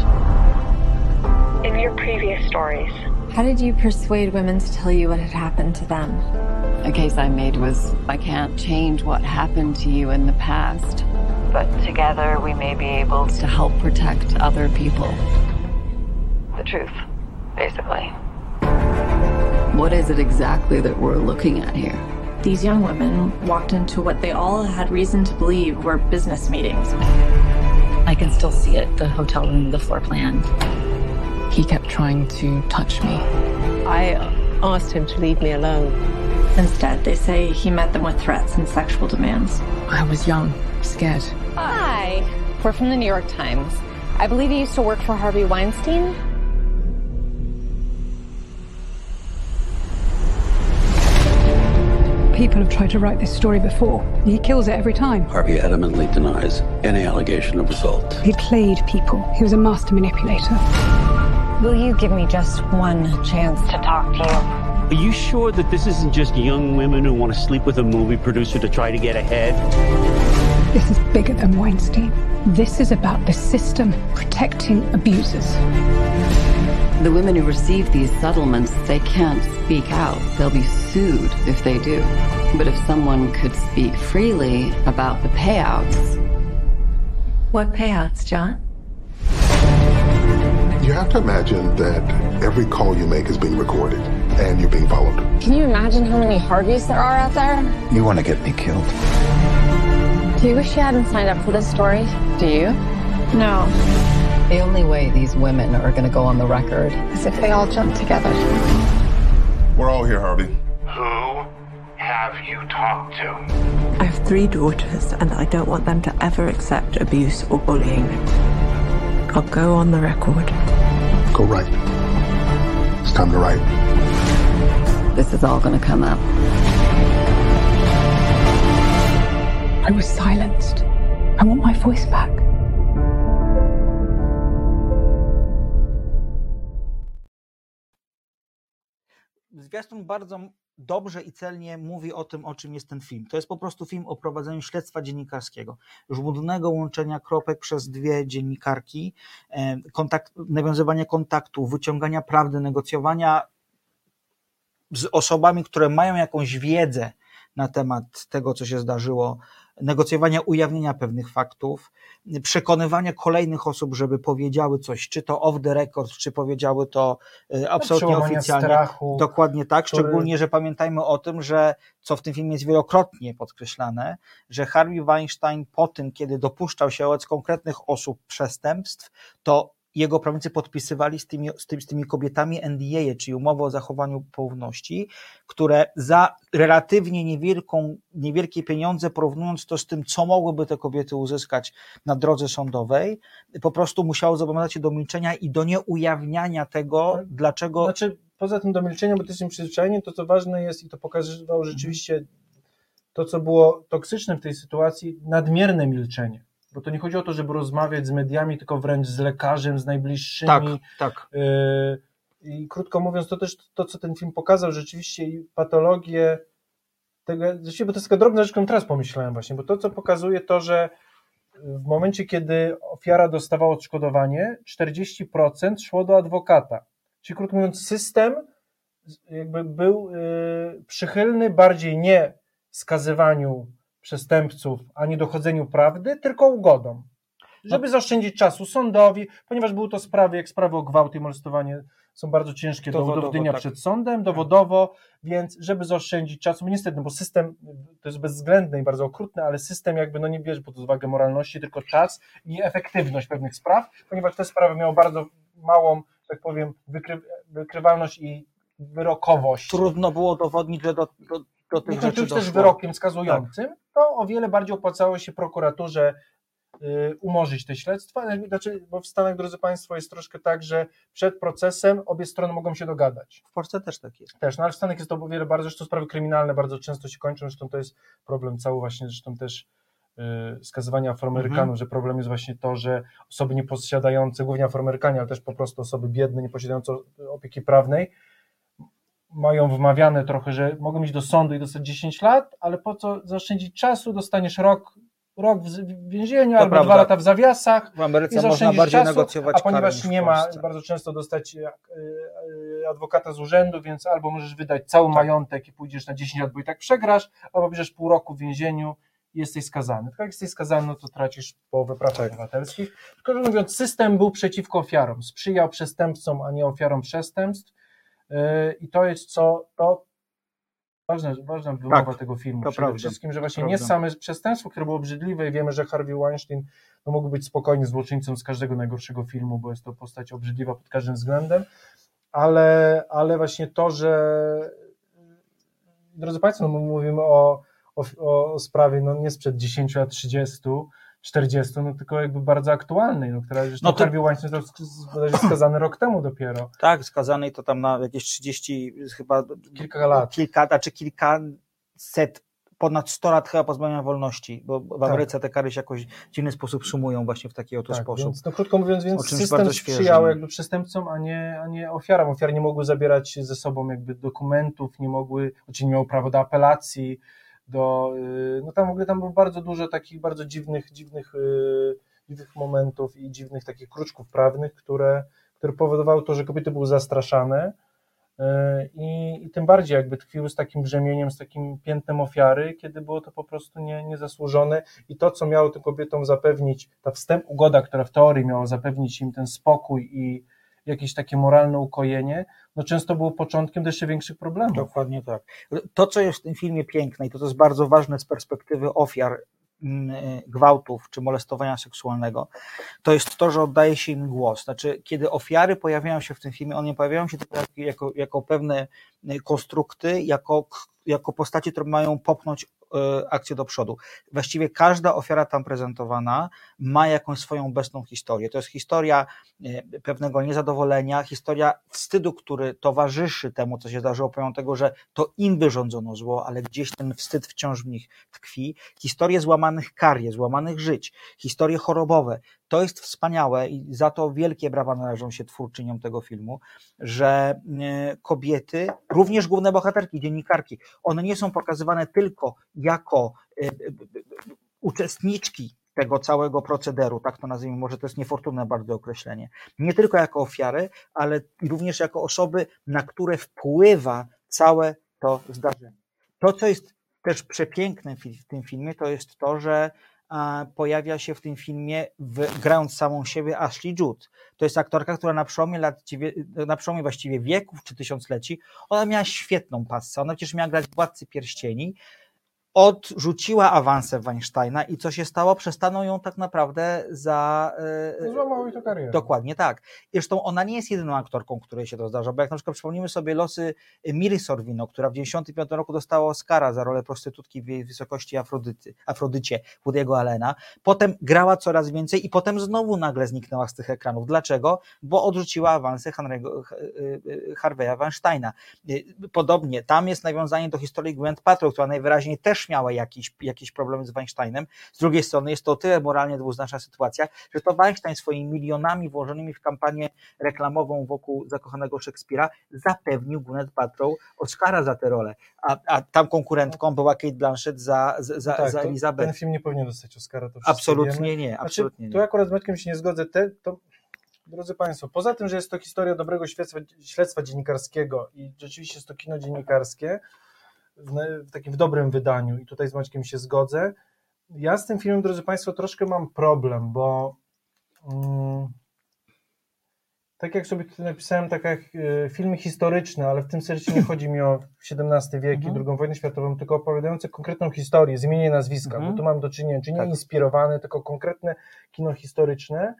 In your previous stories, How did you persuade women to tell you what had happened to them? The case I made was I can't change what happened to you in the past, but together we may be able to help protect other people. The truth, basically. What is it exactly that we're looking at here? These young women walked into what they all had reason to believe were business meetings. I can still see it the hotel room, the floor plan. He kept trying to touch me. I asked him to leave me alone. Instead, they say he met them with threats and sexual demands. I was young, scared. Hi. We're from the New York Times. I believe you used to work for Harvey Weinstein. People have tried to write this story before. He kills it every time. Harvey adamantly denies any allegation of assault. He played people. He was a master manipulator. Will you give me just one chance to talk to you? Are you sure that this isn't just young women who want to sleep with a movie producer to try to get ahead? This is bigger than Weinstein. This is about the system protecting abusers. The women who receive these settlements, they can't speak out. They'll be sued if they do. But if someone could speak freely about the payouts. What payouts, John? You have to imagine that every call you make is being recorded and you're being followed. Can you imagine how many Harveys there are out there? You want to get me killed. Do you wish you hadn't signed up for this story? Do you? No. The only way these women are going to go on the record is if they all jump together. We're all here, Harvey. Who have you talked to? I have three daughters, and I don't want them to ever accept abuse or bullying. I'll go on the record. Go right. It's time to write. This is all going to come up. I was silenced. I want my voice back. Zwiastun bardzo dobrze i celnie mówi o tym, o czym jest ten film. To jest po prostu film o prowadzeniu śledztwa dziennikarskiego, żmudnego łączenia kropek przez dwie dziennikarki, e, kontakt, nawiązywania kontaktu, wyciągania prawdy, negocjowania z osobami, które mają jakąś wiedzę na temat tego, co się zdarzyło, negocjowania ujawnienia pewnych faktów, przekonywania kolejnych osób, żeby powiedziały coś, czy to off the record, czy powiedziały to e, absolutnie oficjalnie. Strachu, Dokładnie tak, który... szczególnie, że pamiętajmy o tym, że co w tym filmie jest wielokrotnie podkreślane, że Harvey Weinstein po tym, kiedy dopuszczał się wobec konkretnych osób przestępstw, to jego prawnicy podpisywali z tymi, z tymi, z tymi kobietami NDA, czyli umowę o zachowaniu poufności, które za relatywnie niewielką, niewielkie pieniądze, porównując to z tym, co mogłyby te kobiety uzyskać na drodze sądowej, po prostu musiały zobowiązać się do milczenia i do nieujawniania tego, dlaczego. Znaczy, poza tym do milczenia, bo to jesteśmy przyzwyczajeni, to co ważne jest i to pokazywało rzeczywiście to, co było toksyczne w tej sytuacji, nadmierne milczenie bo to nie chodzi o to, żeby rozmawiać z mediami, tylko wręcz z lekarzem, z najbliższymi. Tak, tak. Yy, I krótko mówiąc, to też to, co ten film pokazał, rzeczywiście i patologię tego, bo to jest taka drobna rzecz, którą teraz pomyślałem właśnie, bo to, co pokazuje to, że w momencie, kiedy ofiara dostawała odszkodowanie, 40% szło do adwokata. Czyli krótko mówiąc, system jakby był yy, przychylny bardziej nie skazywaniu przestępców ani dochodzeniu prawdy, tylko ugodą. Żeby zaoszczędzić czasu sądowi, ponieważ były to sprawy, jak sprawy o gwałt i molestowanie są bardzo ciężkie dowodowo, do udowodnienia tak. przed sądem, dowodowo, więc żeby zaoszczędzić czasu, bo niestety, bo system to jest bezwzględny i bardzo okrutny, ale system jakby no nie bierze pod uwagę moralności, tylko czas i efektywność pewnych spraw, ponieważ te sprawy miały bardzo małą, tak powiem, wykry, wykrywalność i wyrokowość. Trudno było dowodnić, że do, do, do tych rzeczy doszło. też wyrokiem skazującym, tak. to o wiele bardziej opłacało się prokuraturze y, umorzyć te śledztwa, znaczy, bo w Stanach, drodzy Państwo, jest troszkę tak, że przed procesem obie strony mogą się dogadać. W Polsce też tak jest. Też, no ale w Stanach jest to o wiele bardziej, zresztą sprawy kryminalne bardzo często się kończą, zresztą to jest problem cały właśnie, zresztą też y, skazywania afroamerykanów, mhm. że problem jest właśnie to, że osoby nieposiadające, głównie afroamerykanie, ale też po prostu osoby biedne, nieposiadające opieki prawnej, mają wmawiane trochę, że mogą iść do sądu i dostać 10 lat, ale po co zaoszczędzić czasu, dostaniesz rok, rok w więzieniu to albo prawda. dwa lata w zawiasach. W Ameryce można bardziej czasu, negocjować A ponieważ nie ma bardzo często dostać e, e, adwokata z urzędu, więc albo możesz wydać cały tak. majątek i pójdziesz na 10 lat, bo i tak przegrasz, albo bierzesz pół roku w więzieniu i jesteś skazany. Tylko jak jesteś skazany, no to tracisz połowę praw tak. obywatelskich. Tylko mówiąc, system był przeciwko ofiarom, sprzyjał przestępcom, a nie ofiarom przestępstw I to jest co, to ważna, ważna wymowa tak, tego filmu. Przede prawda, wszystkim, że właśnie nie same przestępstwo, które było obrzydliwe i wiemy, że Harvey Weinstein no, mógł być spokojnie złoczyńcą z każdego najgorszego filmu, bo jest to postać obrzydliwa pod każdym względem, ale, ale właśnie to, że drodzy Państwo, no, mówimy o, o, o sprawie no, nie sprzed 10 lat 30, 40, no tylko jakby bardzo aktualnej, no, która No to- Harvey Weinstein został skazany rok temu dopiero. Tak, skazany to tam na jakieś 30 chyba Kilka lat. Kilka, znaczy kilkaset, ponad 100 lat chyba pozbawienia wolności, bo w Ameryce te kary się jakoś w dziwny sposób sumują właśnie w taki oto Tak, sposób. więc, no krótko mówiąc, więc system sprzyjał jakby przestępcom, a nie, a nie ofiarom. Ofiary nie mogły zabierać ze sobą jakby dokumentów, nie mogły, znaczy nie miały prawa do apelacji, do, y, no tam w ogóle tam było bardzo dużo takich bardzo dziwnych, dziwnych, y, dziwnych momentów i dziwnych takich kruczków prawnych, które, które powodowały to, że kobiety były zastraszane y, i, i tym bardziej jakby tkwiły z takim brzemieniem, z takim piętnem ofiary, kiedy było to po prostu nie, niezasłużone. I to, co miało tym kobietom zapewnić, ta wstęp, ugoda, która w teorii miała zapewnić im ten spokój i jakieś takie moralne ukojenie, no często było początkiem jeszcze większych problemów. Dokładnie tak. To, co jest w tym filmie piękne i to, co jest bardzo ważne z perspektywy ofiar mm, e, gwałtów czy molestowania seksualnego, to jest to, że oddaje się im głos. Znaczy, kiedy ofiary pojawiają się w tym filmie, one pojawiają się tylko jako, jako, pewne e, konstrukty, jako, jako postacie, które mają popchnąć akcję do przodu. Właściwie każda ofiara tam prezentowana ma jakąś swoją obecną historię. To jest historia e, pewnego niezadowolenia, historia wstydu, który towarzyszy temu, co się zdarzyło, pomimo tego, że to im wyrządzono zło, ale gdzieś ten wstyd wciąż w nich tkwi. Historie złamanych karier, złamanych żyć, historie chorobowe. To jest wspaniałe i za to wielkie brawa należą się twórczyniom tego filmu, że e, kobiety, również główne bohaterki, dziennikarki, one nie są pokazywane tylko jako e, e, uczestniczki tego całego procederu, tak to nazwijmy, może to jest niefortunne bardzo określenie, nie tylko jako ofiary, ale również jako osoby, na które wpływa całe to zdarzenie. To, co jest też przepiękne w tym filmie, to jest to, że pojawia się w tym filmie, w, grając samą siebie, Ashley Judd. To jest aktorka, która na przełomie lat, na przełomie właściwie wieków czy tysiącleci, ona miała świetną pasję. Ona przecież miała grać Władcy Pierścieni, odrzuciła awansę Weinsteina i co się stało? Przestano ją tak naprawdę za... e, Złamało jej to karierę. Dokładnie tak. Zresztą ona nie jest jedyną aktorką, której się to zdarza, bo jak na przykład przypomnimy sobie losy Miri Sorvino, która w 1995 roku dostała Oscara za rolę prostytutki w jej wysokości Afrodyty, Afrodycie Woody'ego Allena, potem grała coraz więcej i potem znowu nagle zniknęła z tych ekranów. Dlaczego? Bo odrzuciła awansę Henry'ego, Harvey'a Weinsteina. Podobnie, tam jest nawiązanie do historii Gwyneth Paltrow, która najwyraźniej też miała jakiś, jakiś problem z Weinsteinem. Z drugiej strony jest to o tyle moralnie dwuznaczna sytuacja, że to Weinstein swoimi milionami włożonymi w kampanię reklamową wokół zakochanego Szekspira zapewnił Gwyneth Paltrow Oscara za tę rolę, a, a tam konkurentką była Kate Blanchett za, za, za, tak, za Elizabeth. Ten film nie powinien dostać Oscara. To Absolutnie wiemy. nie, Znaczy, absolutnie Tu nie. akurat z Maćkiem się nie zgodzę. Te, to, drodzy Państwo, poza tym, że jest to historia dobrego śledztwa, śledztwa dziennikarskiego i rzeczywiście jest to kino dziennikarskie w, takim w dobrym wydaniu i tutaj z Maćkiem się zgodzę, ja z tym filmem, drodzy Państwo, troszkę mam problem, bo mm, tak jak sobie tutaj napisałem, tak jak e, filmy historyczne, ale w tym sensie nie chodzi mi o XVII wiek i Mhm. II wojnę światową, tylko opowiadające konkretną historię z imienia i nazwiska, Mhm. bo tu mam do czynienia, czy nie Tak. inspirowane, tylko konkretne kino historyczne.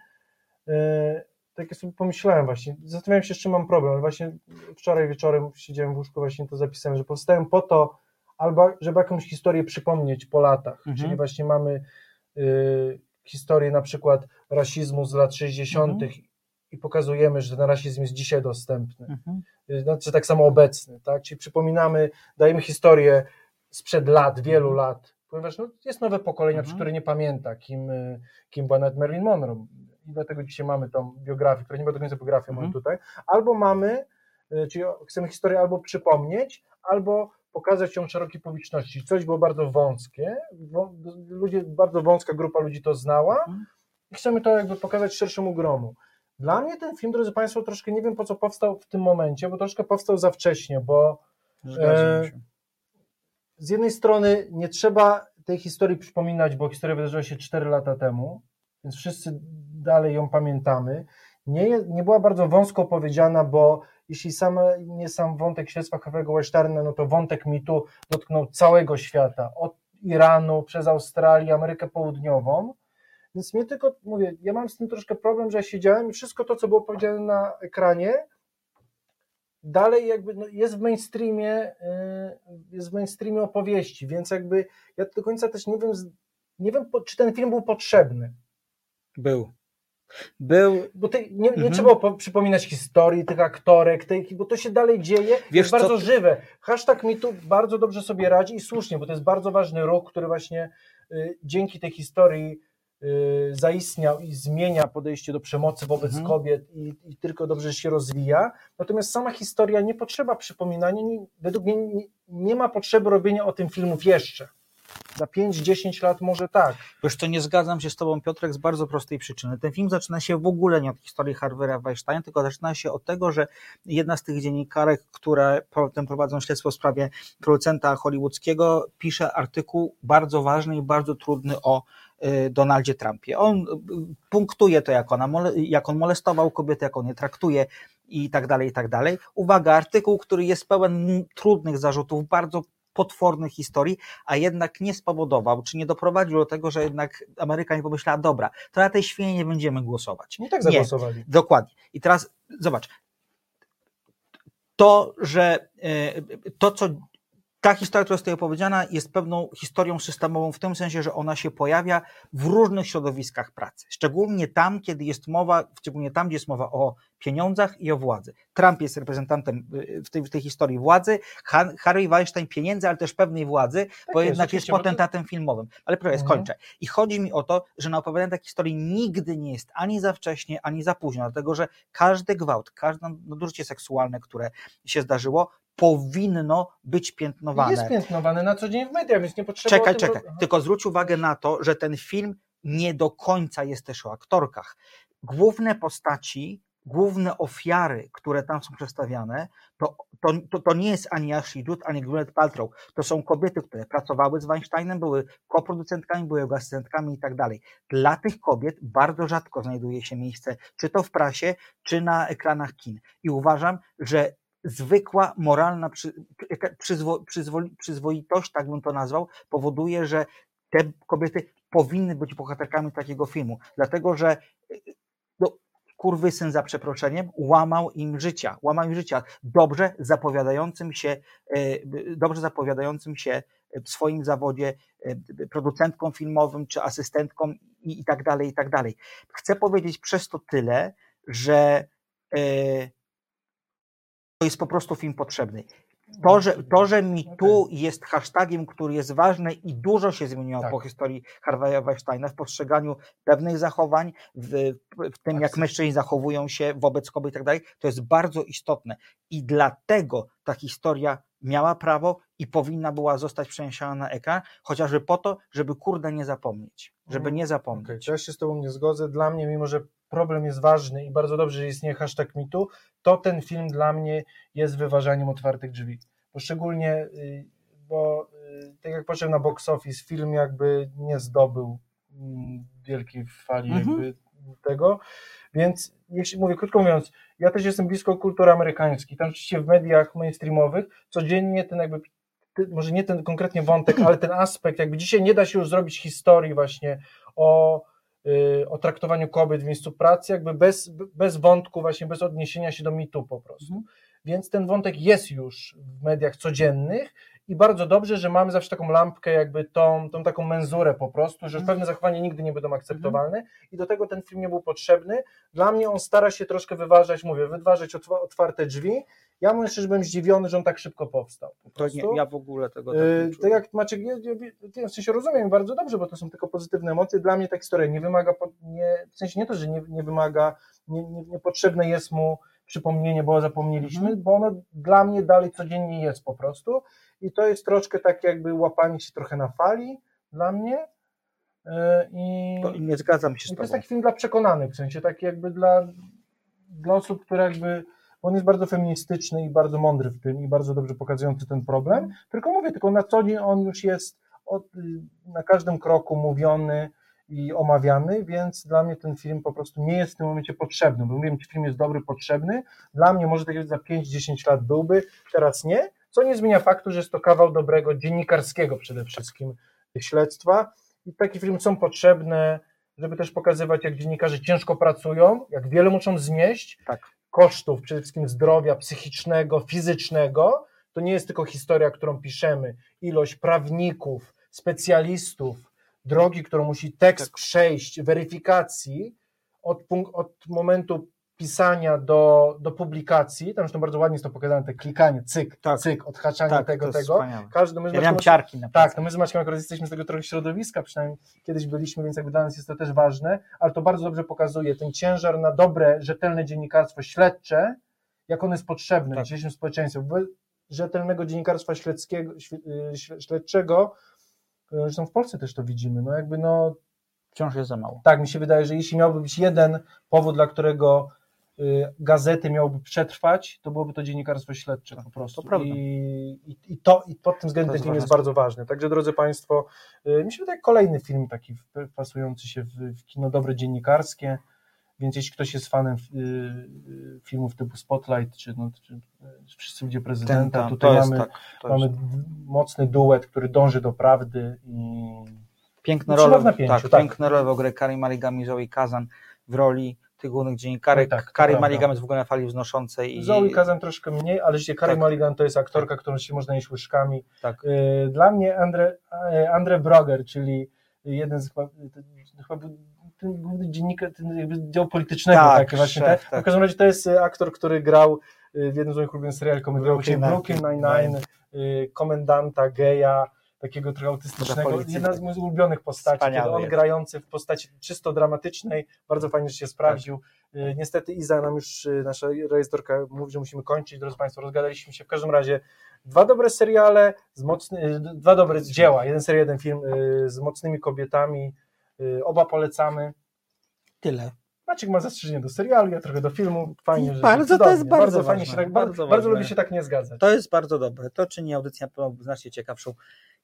E, Tak sobie pomyślałem właśnie, zastanawiałem się, z czym mam problem, ale właśnie wczoraj wieczorem siedziałem w łóżku, właśnie to zapisałem, że powstałem po to, albo żeby jakąś historię przypomnieć po latach, Mhm. czyli właśnie mamy y, historię na przykład rasizmu z lat 60. Mhm. i pokazujemy, że ten rasizm jest dzisiaj dostępny. Mhm. Znaczy tak samo obecny, tak? Czyli przypominamy, dajemy historię sprzed lat, wielu lat, ponieważ no, jest nowe pokolenie, Mhm. które nie pamięta, kim, y, kim była nawet Marilyn Monroe. I dlatego dzisiaj mamy tą biografię, która nie była do końca biografią, Mhm. mamy tutaj. Albo mamy, y, czyli chcemy historię albo przypomnieć, albo pokazać ją szerokiej publiczności. Coś było bardzo wąskie, ludzie, bardzo wąska grupa ludzi to znała Mhm. i chcemy to jakby pokazać szerszemu gromu. Dla mnie ten film, drodzy Państwo, troszkę nie wiem po co powstał w tym momencie, bo troszkę powstał za wcześnie, bo e, z jednej strony nie trzeba tej historii przypominać, bo historia wydarzyła się 4 lata temu, więc wszyscy dalej ją pamiętamy. Nie, nie była bardzo wąsko opowiedziana, bo jeśli sam, nie sam wątek śledztwa Harvey'ego Weinsteina, no to wątek mitu dotknął całego świata, od Iranu, przez Australię, Amerykę Południową. Więc mnie tylko, mówię, ja mam z tym troszkę problem, że ja siedziałem i wszystko to, co było powiedziane na ekranie, dalej jakby no, jest w mainstreamie, y, jest w mainstreamie opowieści, więc jakby ja do końca też nie wiem, nie wiem, czy ten film był potrzebny. Był. Był. Bo te, nie, nie Mhm. trzeba po, przypominać historii tych aktorek, tej, bo to się dalej dzieje, Wiesz, jest bardzo co- żywe. Hashtag mi tu bardzo dobrze sobie radzi i słusznie, bo to jest bardzo ważny ruch, który właśnie y, dzięki tej historii y, zaistniał i zmienia podejście do przemocy wobec Mhm. kobiet i, i tylko dobrze się rozwija. Natomiast sama historia nie potrzeba przypominania, nie, według mnie nie, nie ma potrzeby robienia o tym filmów jeszcze. Za 5-10 lat może tak. Wiesz co, nie zgadzam się z tobą Piotrek z bardzo prostej przyczyny. Ten film zaczyna się w ogóle nie od historii Harvey'a Weinsteina, tylko zaczyna się od tego, że jedna z tych dziennikarek, które potem prowadzą śledztwo w sprawie producenta hollywoodzkiego, pisze artykuł bardzo ważny i bardzo trudny o y, Donaldzie Trumpie. On y, punktuje to, jak, ona, jak on molestował kobiety, jak on je traktuje i tak dalej, i tak dalej. Uwaga, artykuł, który jest pełen trudnych zarzutów, bardzo potwornych historii, a jednak nie spowodował, czy nie doprowadził do tego, że jednak Ameryka nie pomyślała, dobra, to na tej świnie nie będziemy głosować. Nie tak zagłosowali. Dokładnie. I teraz zobacz, to, że e, to, co ta historia, która jest tutaj opowiedziana, jest pewną historią systemową w tym sensie, że ona się pojawia w różnych środowiskach pracy. Szczególnie tam, kiedy jest mowa, szczególnie tam, gdzie jest mowa o pieniądzach i o władzy. Trump jest reprezentantem y, w tej, w tej historii władzy, Han- Harry Weinstein pieniędzy, ale też pewnej władzy, bo jest, jednak jest potentatem filmowym. Ale proszę, Mhm. skończę. I chodzi mi o to, że na opowiadanie takiej historii nigdy nie jest ani za wcześnie, ani za późno, dlatego że każdy gwałt, każde nadużycie seksualne, które się zdarzyło, powinno być piętnowane. Jest piętnowane na co dzień w mediach, więc nie potrzeba Czekaj, czekaj. ro- Tylko zwróć uwagę na to, że ten film nie do końca jest też o aktorkach. Główne postaci, główne ofiary, które tam są przedstawiane, to, to, to, to nie jest ani Ashley Judd, ani Gwyneth Paltrow. To są kobiety, które pracowały z Weinsteinem, były koproducentkami, były jego asystentkami i tak dalej. Dla tych kobiet bardzo rzadko znajduje się miejsce, czy to w prasie, czy na ekranach kin. I uważam, że zwykła moralna przyzwo, przyzwoli, przyzwoitość, tak bym to nazwał, powoduje, że te kobiety powinny być bohaterkami takiego filmu, dlatego że no, kurwysyn za przeproszeniem łamał im życia, łamał im życia, dobrze zapowiadającym się, y, dobrze zapowiadającym się w swoim zawodzie y, producentką filmowym czy asystentką i, i tak dalej, i tak dalej. Chcę powiedzieć przez to tyle, że y, to jest po prostu film potrzebny. To, że, to, że mi tu jest hashtagiem, który jest ważny i dużo się zmieniło Tak. po historii Harvey'a Weinsteina w postrzeganiu pewnych zachowań, w, w tym jak mężczyźni zachowują się wobec kobiet i tak dalej, to jest bardzo istotne. I dlatego ta historia miała prawo i powinna była zostać przeniesiona na ekran, chociażby po to, żeby kurde nie zapomnieć. Żeby nie zapomnieć. To ja się z Tobą nie zgodzę. Dla mnie, mimo że problem jest ważny i bardzo dobrze, że istnieje hashtag mitu, to ten film dla mnie jest wyważaniem otwartych drzwi. Bo szczególnie, y, bo y, tak jak patrzę na box office, film jakby nie zdobył mm, wielkiej fali Mhm. tego, więc jeśli mówię krótko mówiąc, ja też jestem blisko kultury amerykańskiej. Tam rzeczywiście w mediach mainstreamowych codziennie ten jakby może nie ten konkretnie wątek, ale ten aspekt, jakby dzisiaj nie da się już zrobić historii właśnie o, y, o traktowaniu kobiet w miejscu pracy, jakby bez, bez wątku, właśnie bez odniesienia się do mitu po prostu. Więc ten wątek jest już w mediach codziennych i bardzo dobrze, że mamy zawsze taką lampkę, jakby tą, tą taką menzurę po prostu, że pewne zachowania nigdy nie będą akceptowalne i do tego ten film nie był potrzebny. Dla mnie on stara się troszkę wyważać, mówię, wyważać otwa- otwarte drzwi. Ja mówię szczerze, że byłem zdziwiony, że on tak szybko powstał. Po To nie, ja w ogóle tego tak Yy, nie tak czuję. jak Maciek, ja, ja, w sensie rozumiem bardzo dobrze, bo to są tylko pozytywne emocje. Dla mnie ta historia nie wymaga, nie, w sensie nie to, że nie, nie wymaga, nie, nie, niepotrzebne jest mu przypomnienie, bo zapomnieliśmy, Mhm. bo ono dla mnie dalej codziennie jest po prostu i to jest troszkę tak jakby łapanie się trochę na fali dla mnie Yy, i To nie zgadzam się z i to jest tobą. taki film dla przekonanych, w sensie taki jakby dla, dla osób, które jakby, on jest bardzo feministyczny i bardzo mądry w tym i bardzo dobrze pokazujący ten problem, tylko mówię, tylko na co dzień on już jest od, na każdym kroku mówiony i omawiany, więc dla mnie ten film po prostu nie jest w tym momencie potrzebny, bo mówiłem, czy film jest dobry, potrzebny, dla mnie może tak za 5-10 lat byłby, teraz nie, co nie zmienia faktu, że jest to kawał dobrego dziennikarskiego przede wszystkim śledztwa i takie filmy są potrzebne, żeby też pokazywać, jak dziennikarze ciężko pracują, jak wiele muszą znieść Tak. kosztów, przede wszystkim zdrowia psychicznego, fizycznego. To nie jest tylko historia, którą piszemy. Ilość prawników, specjalistów, drogi, którą musi tekst przejść, weryfikacji od, punkt, od momentu pisania do, do publikacji, tam zresztą bardzo ładnie jest to pokazane, te klikanie, cyk, cyk, odhaczanie Tak, tego, tego. wspaniałe. Każdy, my Ja miałem ciarki na Tak, no my z Maćkiem akurat jesteśmy z tego trochę środowiska, przynajmniej kiedyś byliśmy, więc jakby dla nas jest to też ważne, ale to bardzo dobrze pokazuje ten ciężar na dobre, rzetelne dziennikarstwo śledcze, jak ono jest potrzebne Tak. w dzisiejszym społeczeństwie. Rzetelnego dziennikarstwa śledzkiego, śle- śle- śledczego, zresztą w Polsce też to widzimy, no jakby no Wciąż jest za mało. tak, mi się wydaje, że jeśli miałby być jeden powód, dla którego y, gazety miałyby przetrwać, to byłoby to dziennikarstwo śledcze po prostu. to. I, i, I to i pod tym względem ten film jest bardzo ważny. Także drodzy Państwo, y, mi się wydaje kolejny film taki wpasujący się w, w kino dobre dziennikarskie, więc jeśli ktoś jest fanem y, y, filmów typu Spotlight, czy, no, czy y, Wszyscy ludzie prezydenta, tam, tutaj mamy, tak, mamy jest- mocny duet, który dąży do prawdy i Piękne role, w napięciu, tak, tak. piękne role w ogóle Karim Maligami, Zoe Kazan w roli tych głównych dziennikarek. Tak, tak, to Karim. Maligam jest w ogóle na fali wznoszącej. I... Zoe Kazan troszkę mniej, ale rzeczywiście Carey Tak. To jest aktorka, którą się można jeść łyżkami. Tak. Dla mnie Andre, Andre Broger, czyli jeden z chyba, chyba był ten główny dziennikarz, ten jakby dział politycznego, Tak, takie właśnie szef, tak. W każdym razie to jest e, aktor, który grał y, w jednym z moich ulubionych seriali komediowych, Brooklyn Brooklyn Nine-Nine. Y, komendanta, geja, takiego trochę autystycznego. Jedna z moich ulubionych postaci, Wspaniały kiedy on grający w postaci czysto dramatycznej, bardzo fajnie, że się sprawdził. Y, Niestety Iza nam już, nasza rejestratorka mówi, że musimy kończyć, drodzy Państwo, rozgadaliśmy się. W każdym razie dwa dobre seriale, z mocny, dwa dobre dzieła, jeden serial, jeden film z mocnymi kobietami, oba polecamy. Tyle. Maciek ma zastrzeżenie do serialu, ja trochę do filmu, fajnie, że Bardzo, to jest bardzo fajnie ważne, się tak, bardzo bardzo, bardzo lubię się tak nie zgadzać. To jest bardzo dobre. To czyni audycję znacznie ciekawszą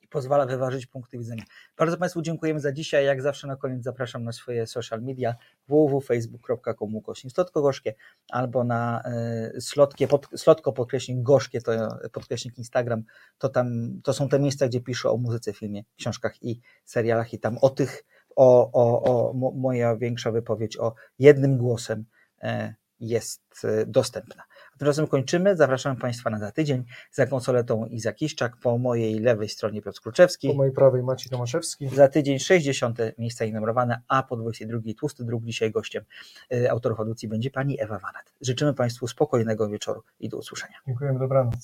i pozwala wyważyć punkty widzenia. Bardzo Państwu dziękujemy za dzisiaj. Jak zawsze na koniec zapraszam na swoje social media www.facebook.com ukośnik slotko gorzkie albo na y, slotkie, pod, slotko podkreśnik gorzkie, to podkreśnik Instagram. To tam, to są te miejsca, gdzie piszę o muzyce, filmie, książkach i serialach i tam o tych, o, o, o mo, moja większa wypowiedź o jednym głosem e, jest e, dostępna. A tymczasem kończymy. Zapraszam Państwa na za tydzień za konsoletą Iza Kiszczak, po mojej lewej stronie Piotr Kruczewski. Po mojej prawej Maciej Tomaszewski. Za tydzień 60. miejsca numerowane, a po 22 tłusty druk dzisiaj gościem y, autorów audycji będzie pani Ewa Wanat. Życzymy Państwu spokojnego wieczoru i do usłyszenia. Dziękujemy, dobranoc.